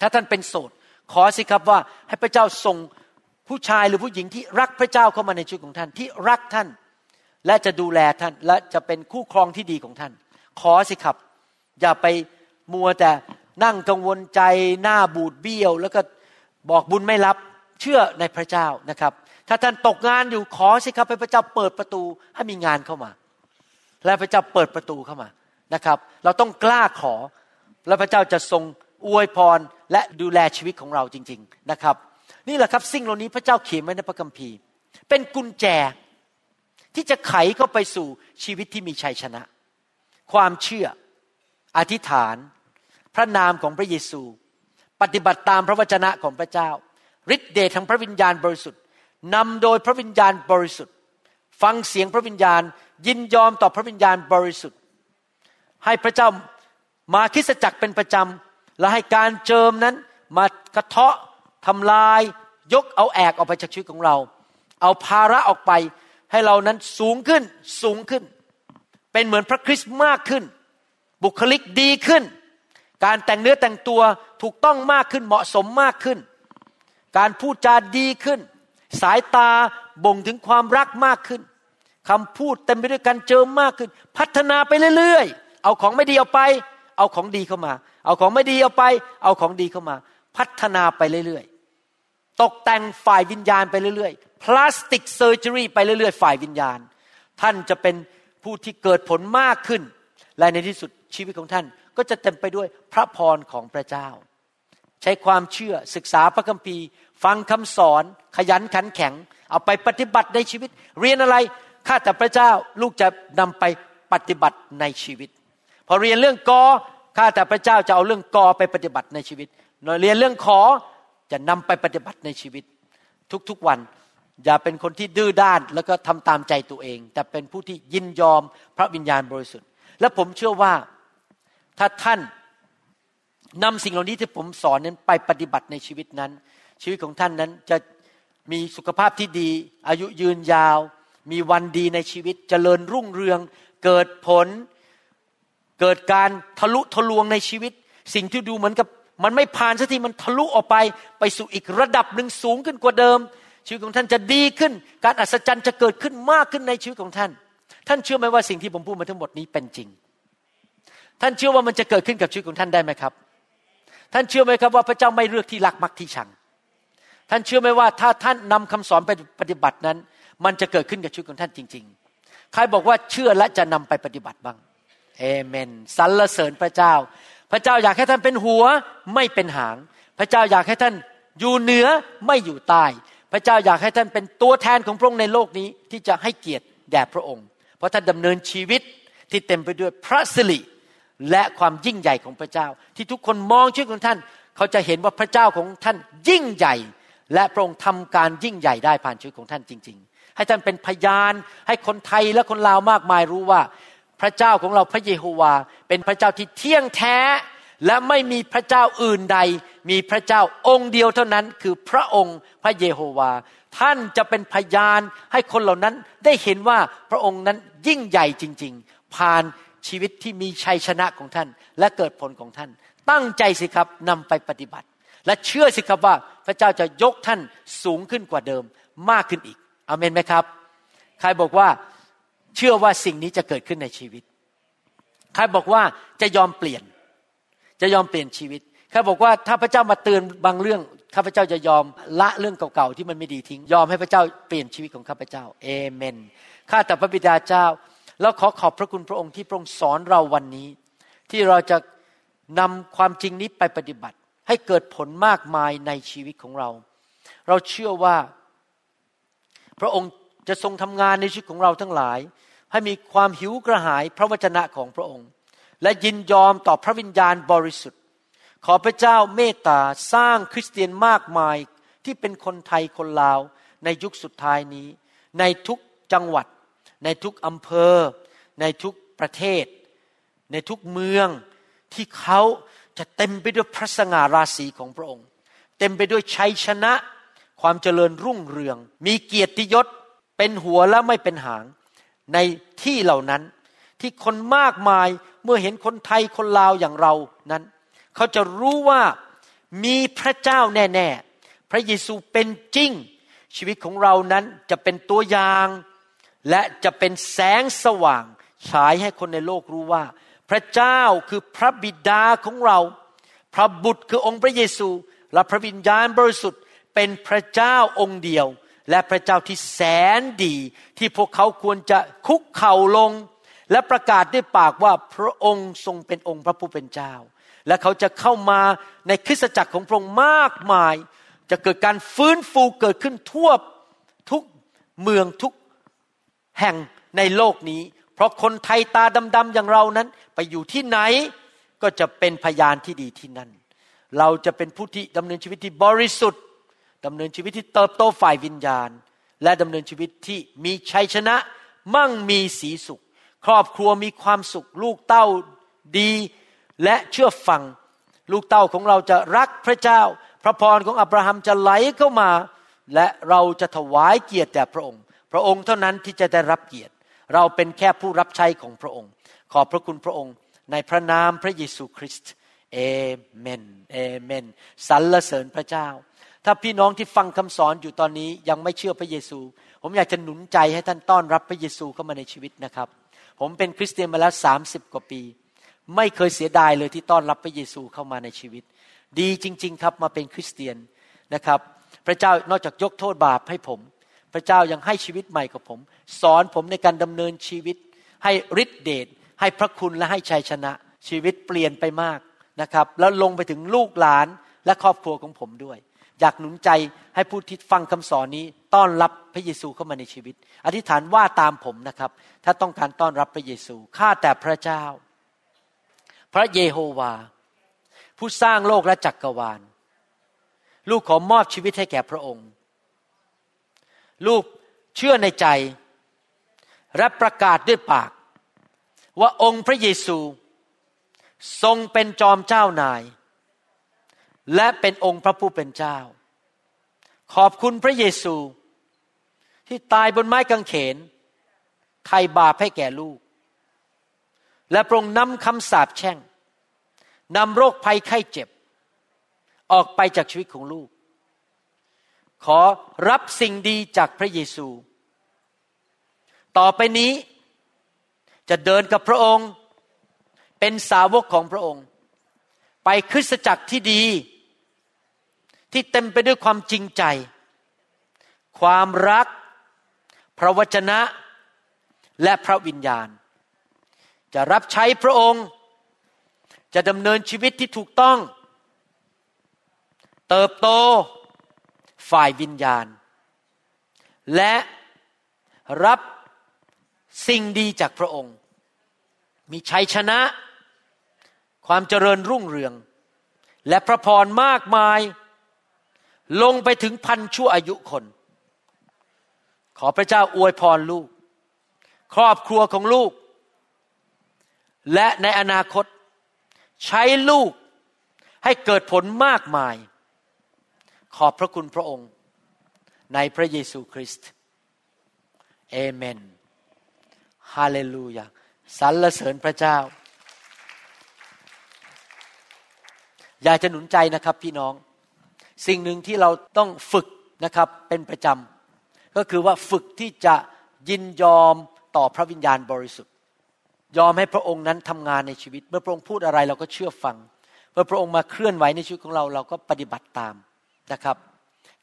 ถ้าท่านเป็นโสดขอสิครับว่าให้พระเจ้าส่งผู้ชายหรือผู้หญิงที่รักพระเจ้าเข้ามาในชีวิตของท่านที่รักท่าน และจะดูแลท่านและจะเป็นคู่ครองที่ดีของท่าน ขอสิครับ อย่าไปมัวแต่นั่งกังวลใจหน้าบูดเบี้ยว แล้วก็บอกบุญไม่รับเชื่อในพระเจ้านะครับ ถ้าท่านตกงานอยู่ขอสิครับให้พระเจ้าเปิดประตูให้มีงานเข้ามา และพระเจ้าเปิดประตูเข้ามานะครับ เราต้องกล้าขอ แล้วพระเจ้าจะทรงอวยพรและดูแลชีวิตของเราจริง ๆนะครับ นี่แหละครับสิ่งเหล่านี้พระเจ้าเขียนไว้ในพระคัมภีร์ เป็นกุญแจ ที่จะไขเข้าไปสู่ชีวิตที่มีชัยชนะ ความเชื่อ อธิษฐาน พระนามของพระเยซู ปฏิบัติตามพระวจนะของพระเจ้าฤทธิเดชทางพระวิญญาณบริสุทธิ์นำโดยพระวิญญาณบริสุทธิ์ ฟังเสียงพระวิญญาณ ยินยอมต่อพระวิญญาณบริสุทธิ์ ให้พระเจ้ามาคิสจักรเป็นประจำและให้การเจิมนั้นมากระเทาะทำลาย ยกเอาแอกออกไปจากชีวิตของเรา เอาภาระออกไป ให้เรานั้นสูงขึ้นสูงขึ้น เป็นเหมือนพระคริสต์มากขึ้น บุคลิกดีขึ้น การแต่งเนื้อแต่งตัวถูกต้องมากขึ้นเหมาะสมมากขึ้น การพูดจาดีขึ้น สายตาบ่งถึงความรักมากขึ้นคำพูดเต็มไปด้วยการเจิมมากขึ้น พัฒนาไปเรื่อยๆ เอาของไม่ดีเอาไป เอาของดีเข้ามา เอาของไม่ดีเอาไป เอาของดีเข้ามา พัฒนาไปเรื่อยๆ ตกแต่งฝ่ายวิญญาณไปเรื่อยๆ plastic surgery ไปเรื่อยๆ ฝ่ายวิญญาณ ท่านจะเป็นผู้ที่เกิดผลมากขึ้น และในที่สุดชีวิตของท่านก็จะเต็มไปด้วยพระพรของพระเจ้า ใช้ความเชื่อศึกษาพระคัมภีร์ ฟังคำสอน ขยันขันแข็ง เอาไปปฏิบัติในชีวิต เรียนอะไรข้าแต่พระเจ้าลูกจะนำไปปฏิบัติในชีวิต พอเรียนเรื่องกอข้าแต่พระเจ้าจะเอาเรื่องกอไปปฏิบัติในชีวิตเรียนเรื่องขอจะนำไปปฏิบัติในชีวิต ทุกๆวัน อย่าเป็นคนที่ดื้อด้านแล้วก็ทำตามใจตัวเอง แต่เป็นผู้ที่ยินยอมพระวิญญาณบริสุทธิ์ และผมเชื่อว่าถ้าท่านนำสิ่งเหล่านี้ที่ผมสอนนั้นไปปฏิบัติในชีวิตนั้น ชีวิตของท่านนั้นจะมีสุขภาพที่ดี อายุยืนยาว มีวันดีในชีวิตจเจริญรุ่งเรือง เกิดผล เกิดการทะลุทะลวงในชีวิต สิ่งที่ดูเหมือนกับมันไม่ผ่านสักทีมันทะลุออกไป ไปสู่อีกระดับหนึ่งสูงขึ้นกว่าเดิม ชีวิตของท่านจะดีขึ้น การอัศจรรย์จะเกิดขึ้นมากขึ้นในชีวิตของท่าน ท่านเชื่อไหมว่าสิ่งที่ผมพูดมาทั้งหมดนี้เป็นจริง ท่านเชื่อว่ามันจะเกิดขึ้นกับชีวิตของท่านได้ไหมครับ ท่านเชื่อไหมครับว่าพระเจ้าไม่เลือกที่รักมักที่ชัง ท่านเชื่อไหมว่าถ้าท่านนำคำสอนไปปฏิบัตินั้น มันจะเกิดขึ้นกับชีวิตของท่านจริง ๆ ใครบอกว่าเชื่อและจะนำไปปฏิบัติบ้างเอเมนสรรเสริญพระเจ้า พระเจ้าอยากให้ท่านเป็นหัวไม่เป็นหาง พระเจ้าอยากให้ท่านอยู่เหนือไม่อยู่ใต้ พระเจ้าอยากให้ท่านเป็นตัวแทนของพระองค์ในโลกนี้ที่จะให้เกียรติแด่พระองค์ เพราะท่านดำเนินชีวิตที่เต็มไปด้วยพระสิริและความยิ่งใหญ่ของพระเจ้า ที่ทุกคนมองชีวิตของท่าน เขาจะเห็นว่าพระเจ้าของท่านยิ่งใหญ่ และพระองค์ทำการยิ่งใหญ่ได้ผ่านชีวิตของท่านจริง ๆ ให้ท่านเป็นพยานให้คนไทยและคนลาวมากมายรู้ว่า พระเจ้าของเราพระเยโฮวา เป็นพระเจ้าที่เที่ยงแท้ และไม่มีพระเจ้าอื่นใด มีพระเจ้าองค์เดียวเท่านั้น คือพระองค์พระเยโฮวา ท่านจะเป็นพยานให้คนเหล่านั้นได้เห็นว่าพระองค์นั้นยิ่งใหญ่จริง ๆ ผ่านชีวิตที่มีชัยชนะของท่าน และเกิดผลของท่าน ตั้งใจสิครับนำไปปฏิบัติ และเชื่อสิครับว่าพระเจ้าจะยกท่านสูงขึ้นกว่าเดิมมากขึ้นอีกอเมนไหมครับ ใครบอกว่าเชื่อว่าสิ่งนี้จะเกิดขึ้นในชีวิต ใครบอกว่าจะยอมเปลี่ยน จะยอมเปลี่ยนชีวิตใครบอกว่าถ้าพระเจ้ามาเตือนบางเรื่องข้าพเจ้าจะยอมละเรื่องเก่าๆที่มันไม่ดีทิ้ง ยอมให้พระเจ้าเปลี่ยนชีวิตของข้าพเจ้าเอเมนข้าแต่พระบิดาเจ้า แล้วขอขอบพระคุณพระองค์ที่พระองค์สอนเราวันนี้ ที่เราจะนำความจริงนี้ไปปฏิบัติ ให้เกิดผลมากมายในชีวิตของเรา เราเชื่อว่า พระองค์จะทรงทำงานในชีวิตของเราทั้งหลาย ให้มีความหิวกระหายพระวจนะของพระองค์ และยินยอมต่อพระวิญญาณบริสุทธิ์ ขอพระเจ้าเมตตาสร้างคริสเตียนมากมายที่เป็นคนไทยคนลาวในยุคสุดท้ายนี้ ในทุกจังหวัด ในทุกอำเภอ ในทุกประเทศ ในทุกเมืองที่เขาจะเต็มไปด้วยพระสง่าราศีของพระองค์ เต็มไปด้วยชัยชนะ ความเจริญรุ่งเรือง มีเกียรติยศเป็นหัวและไม่เป็นหาง ในที่เหล่านั้นที่คนมากมาย เมื่อเห็นคนไทยคนลาวอย่างเรานั้น เขาจะรู้ว่ามีพระเจ้าแน่ๆ พระเยซูเป็นจริง ชีวิตของเรานั้นจะเป็นตัวอย่าง และจะเป็นแสงสว่าง ฉายให้คนในโลกรู้ว่า พระเจ้าคือพระบิดาของเรา พระบุตรคือองค์พระเยซู และพระวิญญาณบริสุทธิ์เป็นพระเจ้าองค์เดียว และพระเจ้าที่แสนดี ที่พวกเขาควรจะคุกเข่าลง และประกาศด้วยปากว่าพระองค์ทรงเป็นองค์พระผู้เป็นเจ้า และเขาจะเข้ามาในคริสตจักรของพระองค์มากมาย จะเกิดการฟื้นฟูเกิดขึ้นทั่วทุกเมืองทุกแห่งในโลกนี้ เพราะคนไทยตาดำๆอย่างเรานั้น ไปอยู่ที่ไหนก็จะเป็นพยานที่ดีที่นั่น เราจะเป็นผู้ที่ดำเนินชีวิตที่บริสุทธิ์ดำเนินชีวิตที่เติบโตฝ่ายวิญญาณ และดำเนินชีวิตที่มีชัยชนะมั่งมีสีสุข ครอบครัวมีความสุข ลูกเต้าดีและเชื่อฟัง ลูกเต้าของเราจะรักพระเจ้า พระพรของอับราฮัมจะไหลเข้ามา และเราจะถวายเกียรติแด่พระองค์ พระองค์เท่านั้นที่จะได้รับเกียรติ เราเป็นแค่ผู้รับใช้ของพระองค์ ขอบพระคุณพระองค์ ในพระนามพระเยซูคริสต์เอเมนเอเมนสรรเสริญพระเจ้า ถ้าพี่น้องที่ฟังคำสอนอยู่ตอนนี้ยังไม่เชื่อพระเยซู ผมอยากจะหนุนใจให้ท่านต้อนรับพระเยซูเข้ามาในชีวิตนะครับ ผมเป็นคริสเตียนมาแล้วสามสิบกว่าปี ไม่เคยเสียดายเลยที่ต้อนรับพระเยซูเข้ามาในชีวิต ดีจริง ๆ ครับมาเป็นคริสเตียนนะครับ พระเจ้านอกจากยกโทษบาปให้ผม พระเจ้ายังให้ชีวิตใหม่กับผม สอนผมในการดำเนินชีวิต ให้ฤทธิเดชให้พระคุณและให้ชัยชนะ ชีวิตเปลี่ยนไปมากนะครับ แล้วลงไปถึงลูกหลานและครอบครัวของผมด้วย อยากหนุนใจให้ผู้ที่ฟังคำสอนนี้ ต้อนรับพระเยซูเข้ามาในชีวิต อธิษฐานว่าตามผมนะครับ ถ้าต้องการต้อนรับพระเยซูข้าแต่พระเจ้า พระเยโฮวา ผู้สร้างโลกและจักรวาล ลูกขอมอบชีวิตให้แก่พระองค์ ลูกเชื่อในใจ และประกาศด้วยปาก ว่าองค์พระเยซู ทรงเป็นจอมเจ้านาย และเป็นองค์พระผู้เป็นเจ้า ขอบคุณพระเยซู ที่ตายบนไม้กางเขนไถ่บาปให้แก่ลูก และปรงนำคำสาปแช่งนำโรคภัยไข้เจ็บ ออกไปจากชีวิตของลูก ขอรับสิ่งดีจากพระเยซู ต่อไปนี้จะเดินกับพระองค์ เป็นสาวกของพระองค์ ไปคริสตจักรที่ดี ที่เต็มไปด้วยความจริงใจ ความรัก พระวจนะ และพระวิญญาณ จะรับใช้พระองค์ จะดำเนินชีวิตที่ถูกต้อง เติบโต ฝ่ายวิญญาณ และรับสิ่งดีจากพระองค์ มีชัยชนะ ความเจริญรุ่งเรือง และพระพรมากมาย ลงไปถึงพันชั่วอายุคน ขอพระเจ้าอวยพรลูก ครอบครัวของลูก และในอนาคต ใช้ลูกให้เกิดผลมากมาย ขอบพระคุณพระองค์ ในพระเยซูคริสต์เอเมนฮาเลลูยาสรรเสริญพระเจ้า อยากจะหนุนใจนะครับพี่น้อง สิ่งหนึ่งที่เราต้องฝึกนะครับเป็นประจำก็คือว่าฝึกที่จะยินยอมต่อพระวิญญาณบริสุทธิ์ ยอมให้พระองค์นั้นทำงานในชีวิต เมื่อพระองค์พูดอะไรเราก็เชื่อฟังเมื่อพระองค์มาเคลื่อนไหวในชีวิตของเราเราก็ปฏิบัติตามนะครับ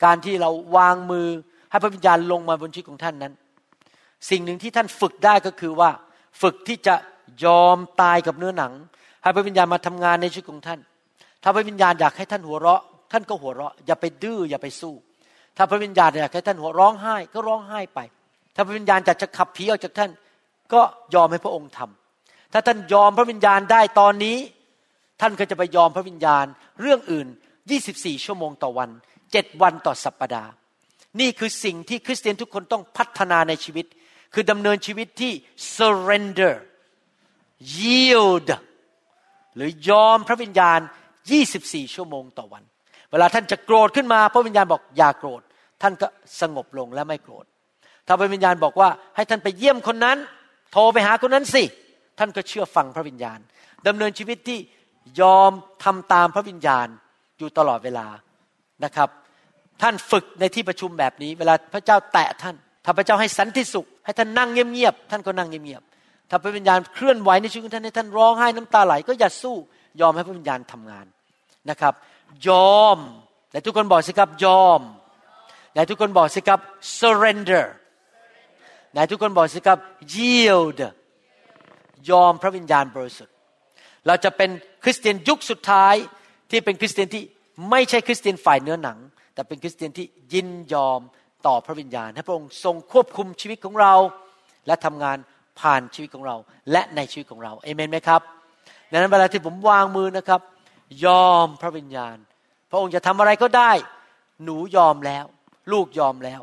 การที่เราวางมือให้พระวิญญาณลงมาบนชีวิตของท่านนั้น สิ่งหนึ่งที่ท่านฝึกได้ก็คือว่า ฝึกที่จะยอมตายกับเนื้อหนัง ให้พระวิญญาณมาทำงานในชีวิตของท่าน ถ้าพระวิญญาณอยากให้ท่านหัวเราะ ท่านก็หัวเราะ อย่าไปดื้ออย่าไปสู้ ถ้าพระวิญญาณอยากให้ท่านหัวร้องไห้ก็ร้องไห้ไป ถ้าพระวิญญาณอยากจะขับผีออกจากท่าน ก็ยอมให้พระองค์ทำถ้าท่านยอมพระวิญญาณได้ตอนนี้ ท่านก็จะไปยอมพระวิญญาณเรื่องอื่น 24 ชั่วโมงต่อวัน7วันต่อสัปปดาห์ นี่คือสิ่งที่คริสเตียนทุกคนต้องพัฒนาในชีวิต คือดำเนินชีวิตที่ surrender yield หรือยอมพระวิญญาณ 24 ชั่วโมงต่อวัน วลาท่านจะโกรธขึ้นมาพระวิญญาณบอกอย่าโกรธ ท่านก็สงบลงและไม่โกรธ ถ้าพระวิญญาณบอกว่าให้ท่านไปเยี่ยมคนนั้น โทรไปหาคนนั้นสิ ท่านก็เชื่อฟังพระวิญญาณดำเนินชีวิตที่ยอมทำตามพระวิญญาณอยู่ตลอดเวลานะครับ ท่านฝึกในที่ประชุมแบบนี้ เวลาพระเจ้าแตะท่านถ้าพระเจ้าให้สันติสุข ให้ท่านนั่งเงียบๆท่านก็นั่งเงียบๆถ้าพระวิญญาณเคลื่อนไหวในชีวิตท่านให้ท่านร้องไห้น้ำตาไหลก็อย่าสู้ยอมให้พระวิญญาณทำงานนะครับ ยอมแต่ทุกคนบอกสิครับยอมแต่ทุกคนบอกสิครับ surrender ไหนทุกคนบอกสิครับ yield ยอมพระวิญญาณบริสุทธิ์ เราจะเป็นคริสเตียนยุคสุดท้ายที่เป็นคริสเตียนที่ไม่ใช่คริสเตียนฝ่ายเนื้อหนัง แต่เป็นคริสเตียนที่ยินยอมต่อพระวิญญาณให้พระองค์ทรงควบคุมชีวิตของเรา และทำงานผ่านชีวิตของเรา และในชีวิตของเราเอเมนไหมครับดังนั้นเวลาที่ผมวางมือนะครับ ยอมพระวิญญาณ พระองค์จะทำอะไรก็ได้ หนูยอมแล้ว ลูกยอมแล้ว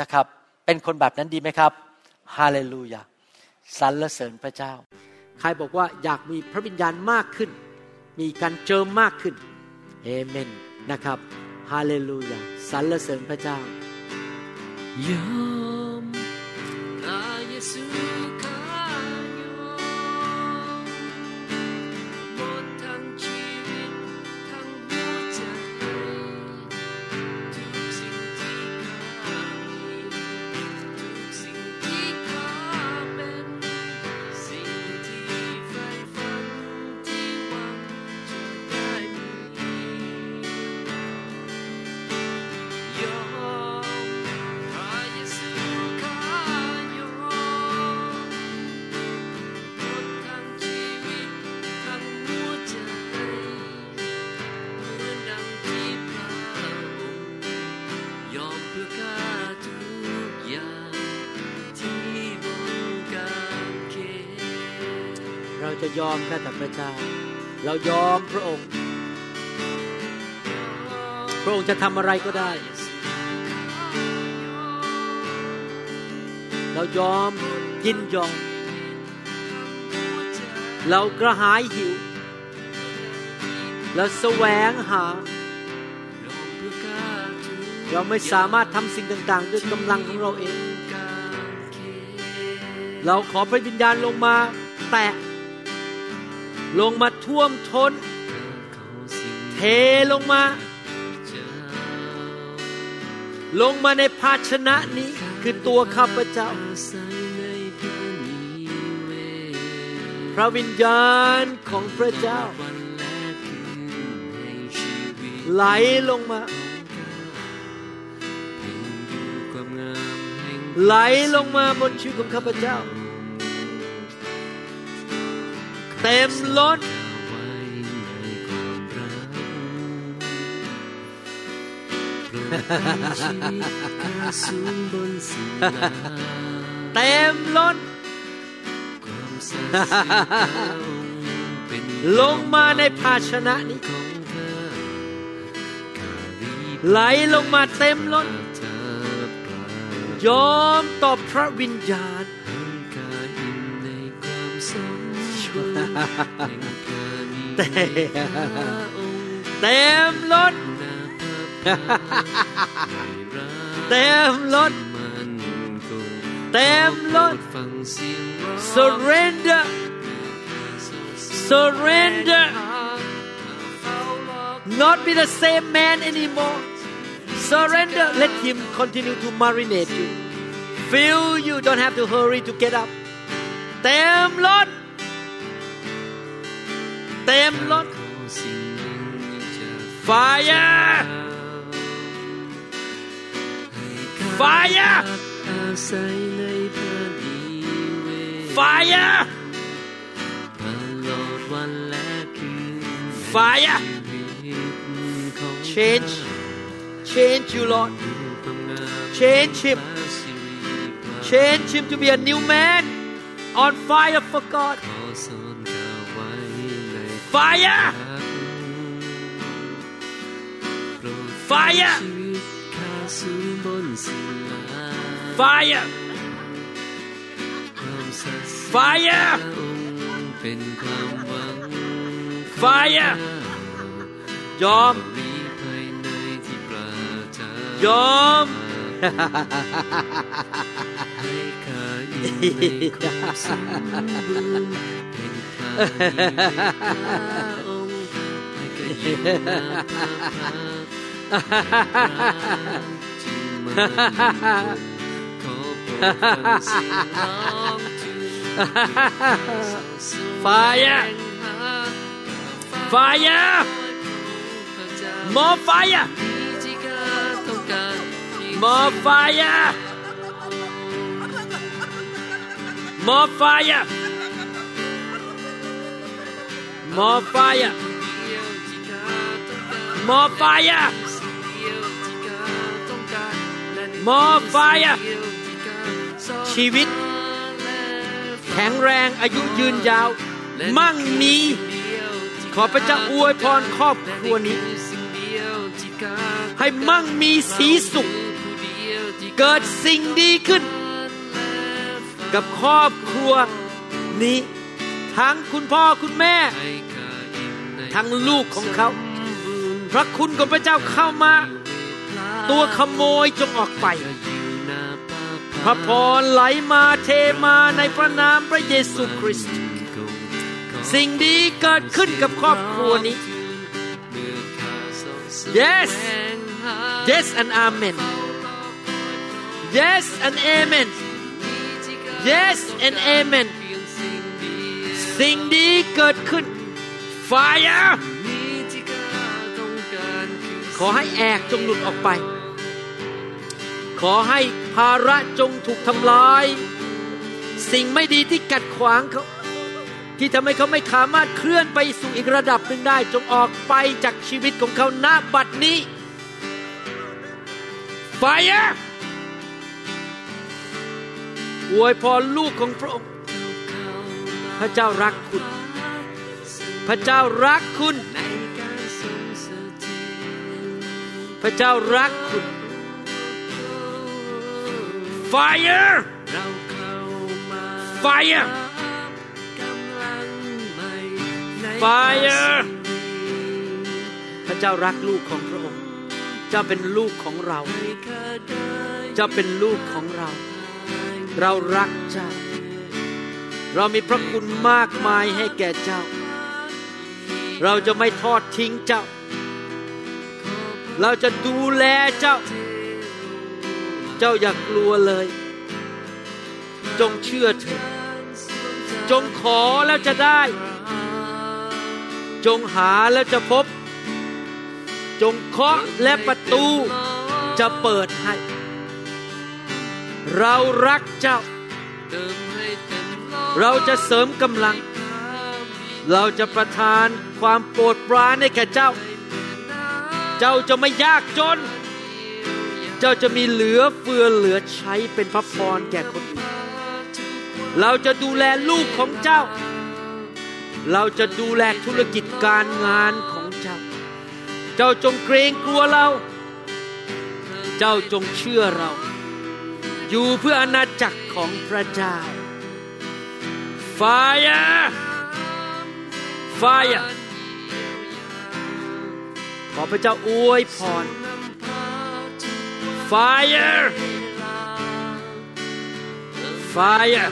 นะครับ เป็นคนแบบนั้นดีไหมครับฮาเลลูยาสรรเสริญพระเจ้า ใครบอกว่าอยากมีพระวิญญาณมากขึ้น มีการเจิมมากขึ้นเอเมนนะครับฮาเลลูยาสรรเสริญพระเจ้า ยอมพระเยซู มข้าแต่พระเจ้า เรายอมพระองค์ พระองค์จะทำอะไรก็ได้ เรายอมยินยอม เรากระหายหิว เราแสวงหา เราไม่สามารถทำสิ่งต่าง ๆ ด้วยกำลังของเราเอง เราขอพระวิญญาณลงมาแตะ ลงมาท่วมทน้น เทลงมา ลงมาในภาชนะนี้คือตัวข้าพเจ้า พระวิญญาณของพระเจ้า ไหลลงมาไหลลงมาบนชีวิตของข้าพเจ้า เต็มล้นเต็มล้น ลงมาในภาชนะนี้ ไหลลงมาเต็มล้น ยอมต่อพระวิญญาณ เต็มล้นเต็มล้นเต็มล้น surrender surrender not be the same man anymore surrender let him continue to marinate you fill you don't have to hurry to get up เต็มล้น them, Lord. Fire! Fire! Fire! Fire! Change. Change you, Lord. Change him. Change him to be a new man on fire for God. Fire fire fire fire fire ยอม ยอม fire! Fire! More fire! More fire! More fire more fire more fire more fire ชีวิต แข็งแรงอายุยืนยาว มั่งมี ขอพระเจ้าอวยพรครอบครัวนี้ ให้มั่งมีสีสุข เกิดสิ่งดีขึ้น กับครอบครัวนี้ ทั้งคุณพ่อคุณแม่ ทั้งลูกของเขา พระคุณของพระเจ้าเข้ามา ตัวขโมยจงออกไป พระพรไหลมาเทมาในพระนามพระเยซูคริสต์สิ่งดีเกิดขึ้นกับครอบครัวนี้ yes yes and amen yes and amen yes and amen สิ่งดีเกิดขึ้น fire ขอให้แอกจงหลุดออกไป ขอให้ภาระจงถูกทำลาย สิ่งไม่ดีที่กัดขวางเขา ที่ทำให้เขาไม่สามารถเคลื่อนไปสู่อีกระดับหนึ่งได้ จงออกไปจากชีวิตของเขาณบัดนี้ Fire อวยพรลูกของพระองค์ พระเจ้ารักคุณ พระเจ้ารักคุณ พระเจ้ารักคุณ Fire Fire Fire พระเจ้ารักลูกของพระองค์ เจ้าเป็นลูกของเรา เจ้าเป็นลูกของเรา เรารักเจ้า เรามีพระคุณมากมายให้แก่เจ้า เราจะไม่ทอดทิ้งเจ้า เราจะดูแลเจ้า เจ้าอย่ากกลัวเลย จงเชื่อเถิดจงขอแล้วจะได้ จงหาแล้วจะพบ จงเคาะและประตูจะเปิดให้ เรารักเจ้า เราจะเสริมกำลัง เราจะประทานความโปรดปรานให้แก่เจ้า เจ้าจะไม่ยากจน เจ้าจะมีเหลือเฟือเหลือใช้เป็นพระพรแก่คนอื่น เราจะดูแลลูกของเจ้า เราจะดูแลธุรกิจการงานของเจ้า เจ้าจงเกรงกลัวเรา เจ้าจงเชื่อเรา อยู่เพื่ออาณาจักรของพระเจ้า Fire Fire ขอพระเจ้าอวยพร Fire Fire Fire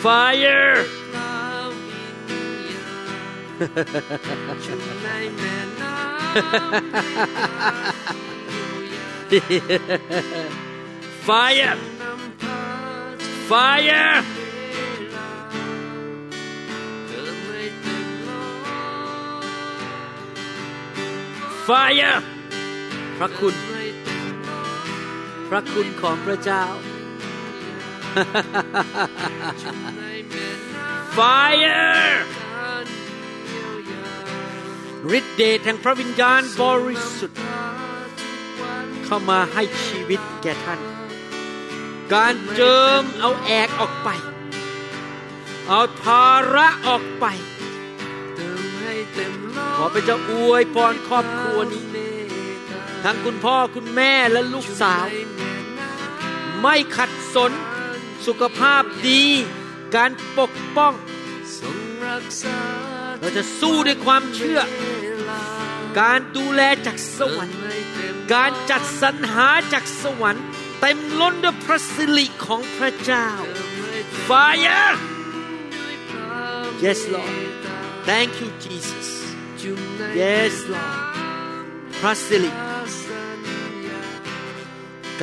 ไฟ Fire Fire พระคุณ พระคุณของพระเจ้า Fire ฤทธิ์เดชแห่งพระวิญญาณบริสุทธิ์ เข้ามาให้ชีวิตแก่ท่าน การเจิมเอาแอกออกไป เอาภาระออกไปขอพระเจ้าอวยพรครอบครัวนี้ทั้งคุณพ่อคุณแม่และลูกสาว ไม่ขัดสนสุขภาพดี การปกป้องเราจะสู้ด้วยความเชื่อ การดูแลจากสวรรค์ การจัดสรรหาจากสวรรค์เต็มล้นด้วยพระสิริของพระเจ้า Fire Yes Lord Thank you Jesus Yes Lord พระสิริ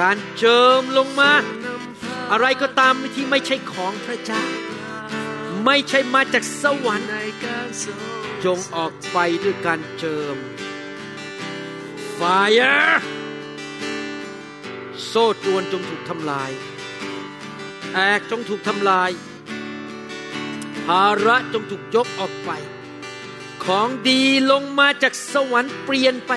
การเจิมลงมา อะไรก็ตามที่ไม่ใช่ของพระเจ้า ไม่ใช่มาจากสวรรค์ จงออกไปด้วยการเจิม Fire โซ่ตรวนจงถูกทำลาย แอกจงถูกทำลาย ภาระจงถูกยกออกไป ของดีลงมาจากสวรรค์เปลี่ยนไป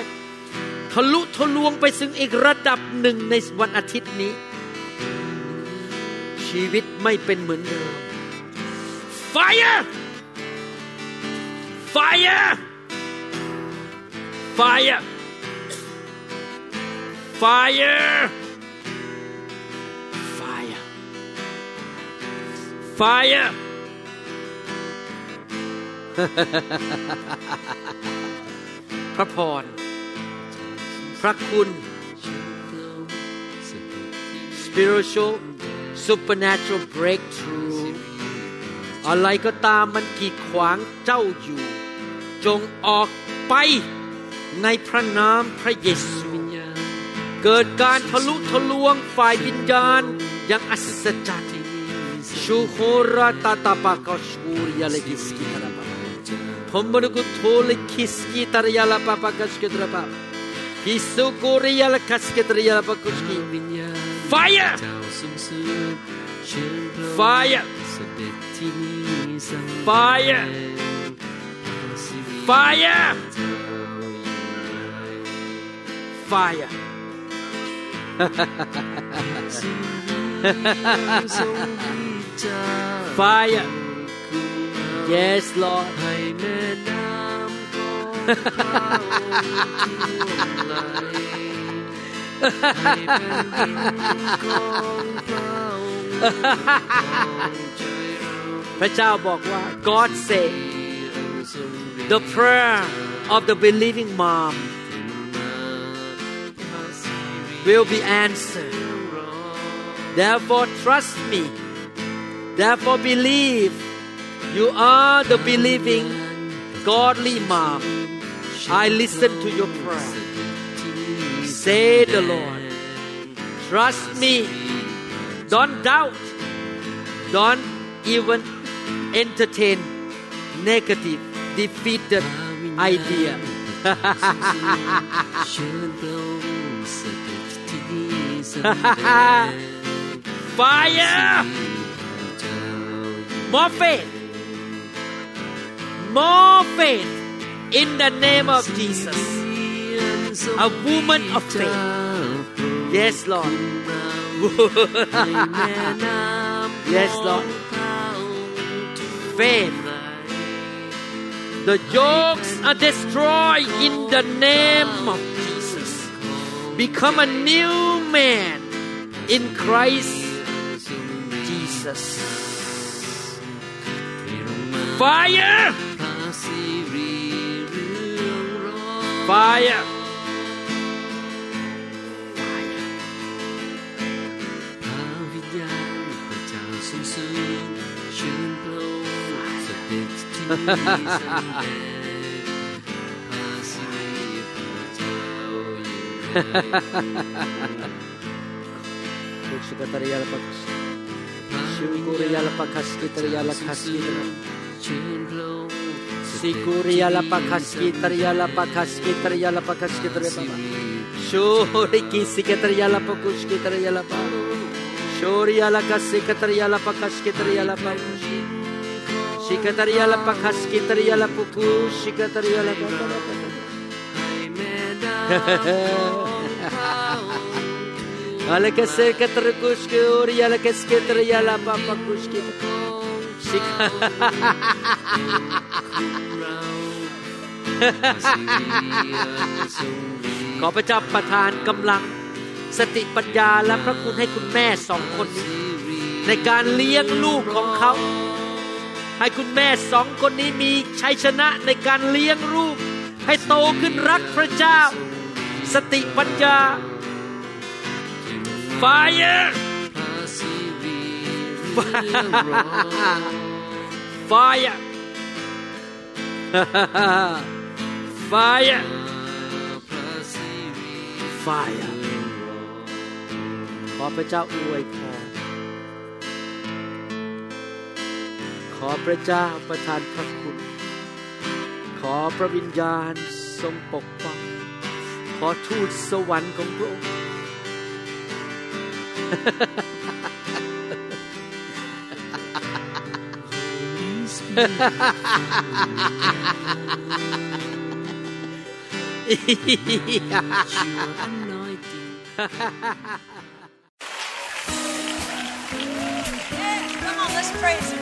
ทะลุทะลวงไปซึ่งอีกระดับหนึ่งในวันอาทิตย์นี้ ชีวิตไม่เป็นเหมือนเดิม Fire Fire Fire Fire Fire Fire พระพร พระคุณ spiritual supernatural breakthrough อะไรก็ตามมันกีดขวางเจ้าอยู่ จงออกไปในพระนามพระเยซูเกิดการทะลุทะลวงฝ่ายวิญญาณอย่างอัศจรรย์ชูโคราตาตาปากาชูริยาเลกิสกิตาราปาผมบรกุโทเลคิสกิตารยาลาปาปากาสกิตาราปาฮิสุโกริยาลคัสกิตารยาลาปากุสกิ Fire Fire Fire! Fire! Fire! Fire! Yes Lord พระองค์ท่วมไหลให้แผ่นดินของพระองค์ของใจเรา พระเจ้าบอกว่า God say อันทรงฤทธิ์ the prayer of the believing mom มาพระสิริ will be answered รอ therefore trust me therefore believe you are the believing godly mom I listen to your prayer say the Lord trust me don't doubt don't even entertain negative defeated idea เชิญพระองค์เสด็จที่นี่แสดง fire เจ้า more faith more faith in the name of Jesus a woman of faith yes Lord yes Lord faith. The yokes are destroyed in the name of Jesus. Become a new man in Christ Jesus. Fire! Fire! จที่นี่แสดงพระสิริพระเจ้าอยู่ Shukuriya la pakaskitariya la kaskitariya ชื่ นโปรด Sikuriya la pakaskitariya la pakaskitariya la pakaskitariya Shuriki sikatariya la pakuskitariya la pa Shuriya la kasikatariya la pakaskitariya la pa Shikatariya la pakaskitariya la pukushikatariya la pa ให้แม่ดาวเขา Ala kasikatariya la kaskitariya la pa pakuskitariya ขอพระเจ้าประทานกำลังสติปัญญาและพระคุณให้คุณแม่สองคนนี้ในการเลี้ยงลูกของเขา ให้คุณแม่สองคนนี้มีชัยชนะในการเลี้ยงลูก ให้โตขึ้นรักพระเจ้า สติปัญญา Fire Fire Fire Fire ขอพระเจ้าอวยพร อพระเจ้าประทานพระคุณ ขอพระวิญญาณทรงปกป้อง ขอทูตสวรรค์ของพระองค์ come on, let's praise Him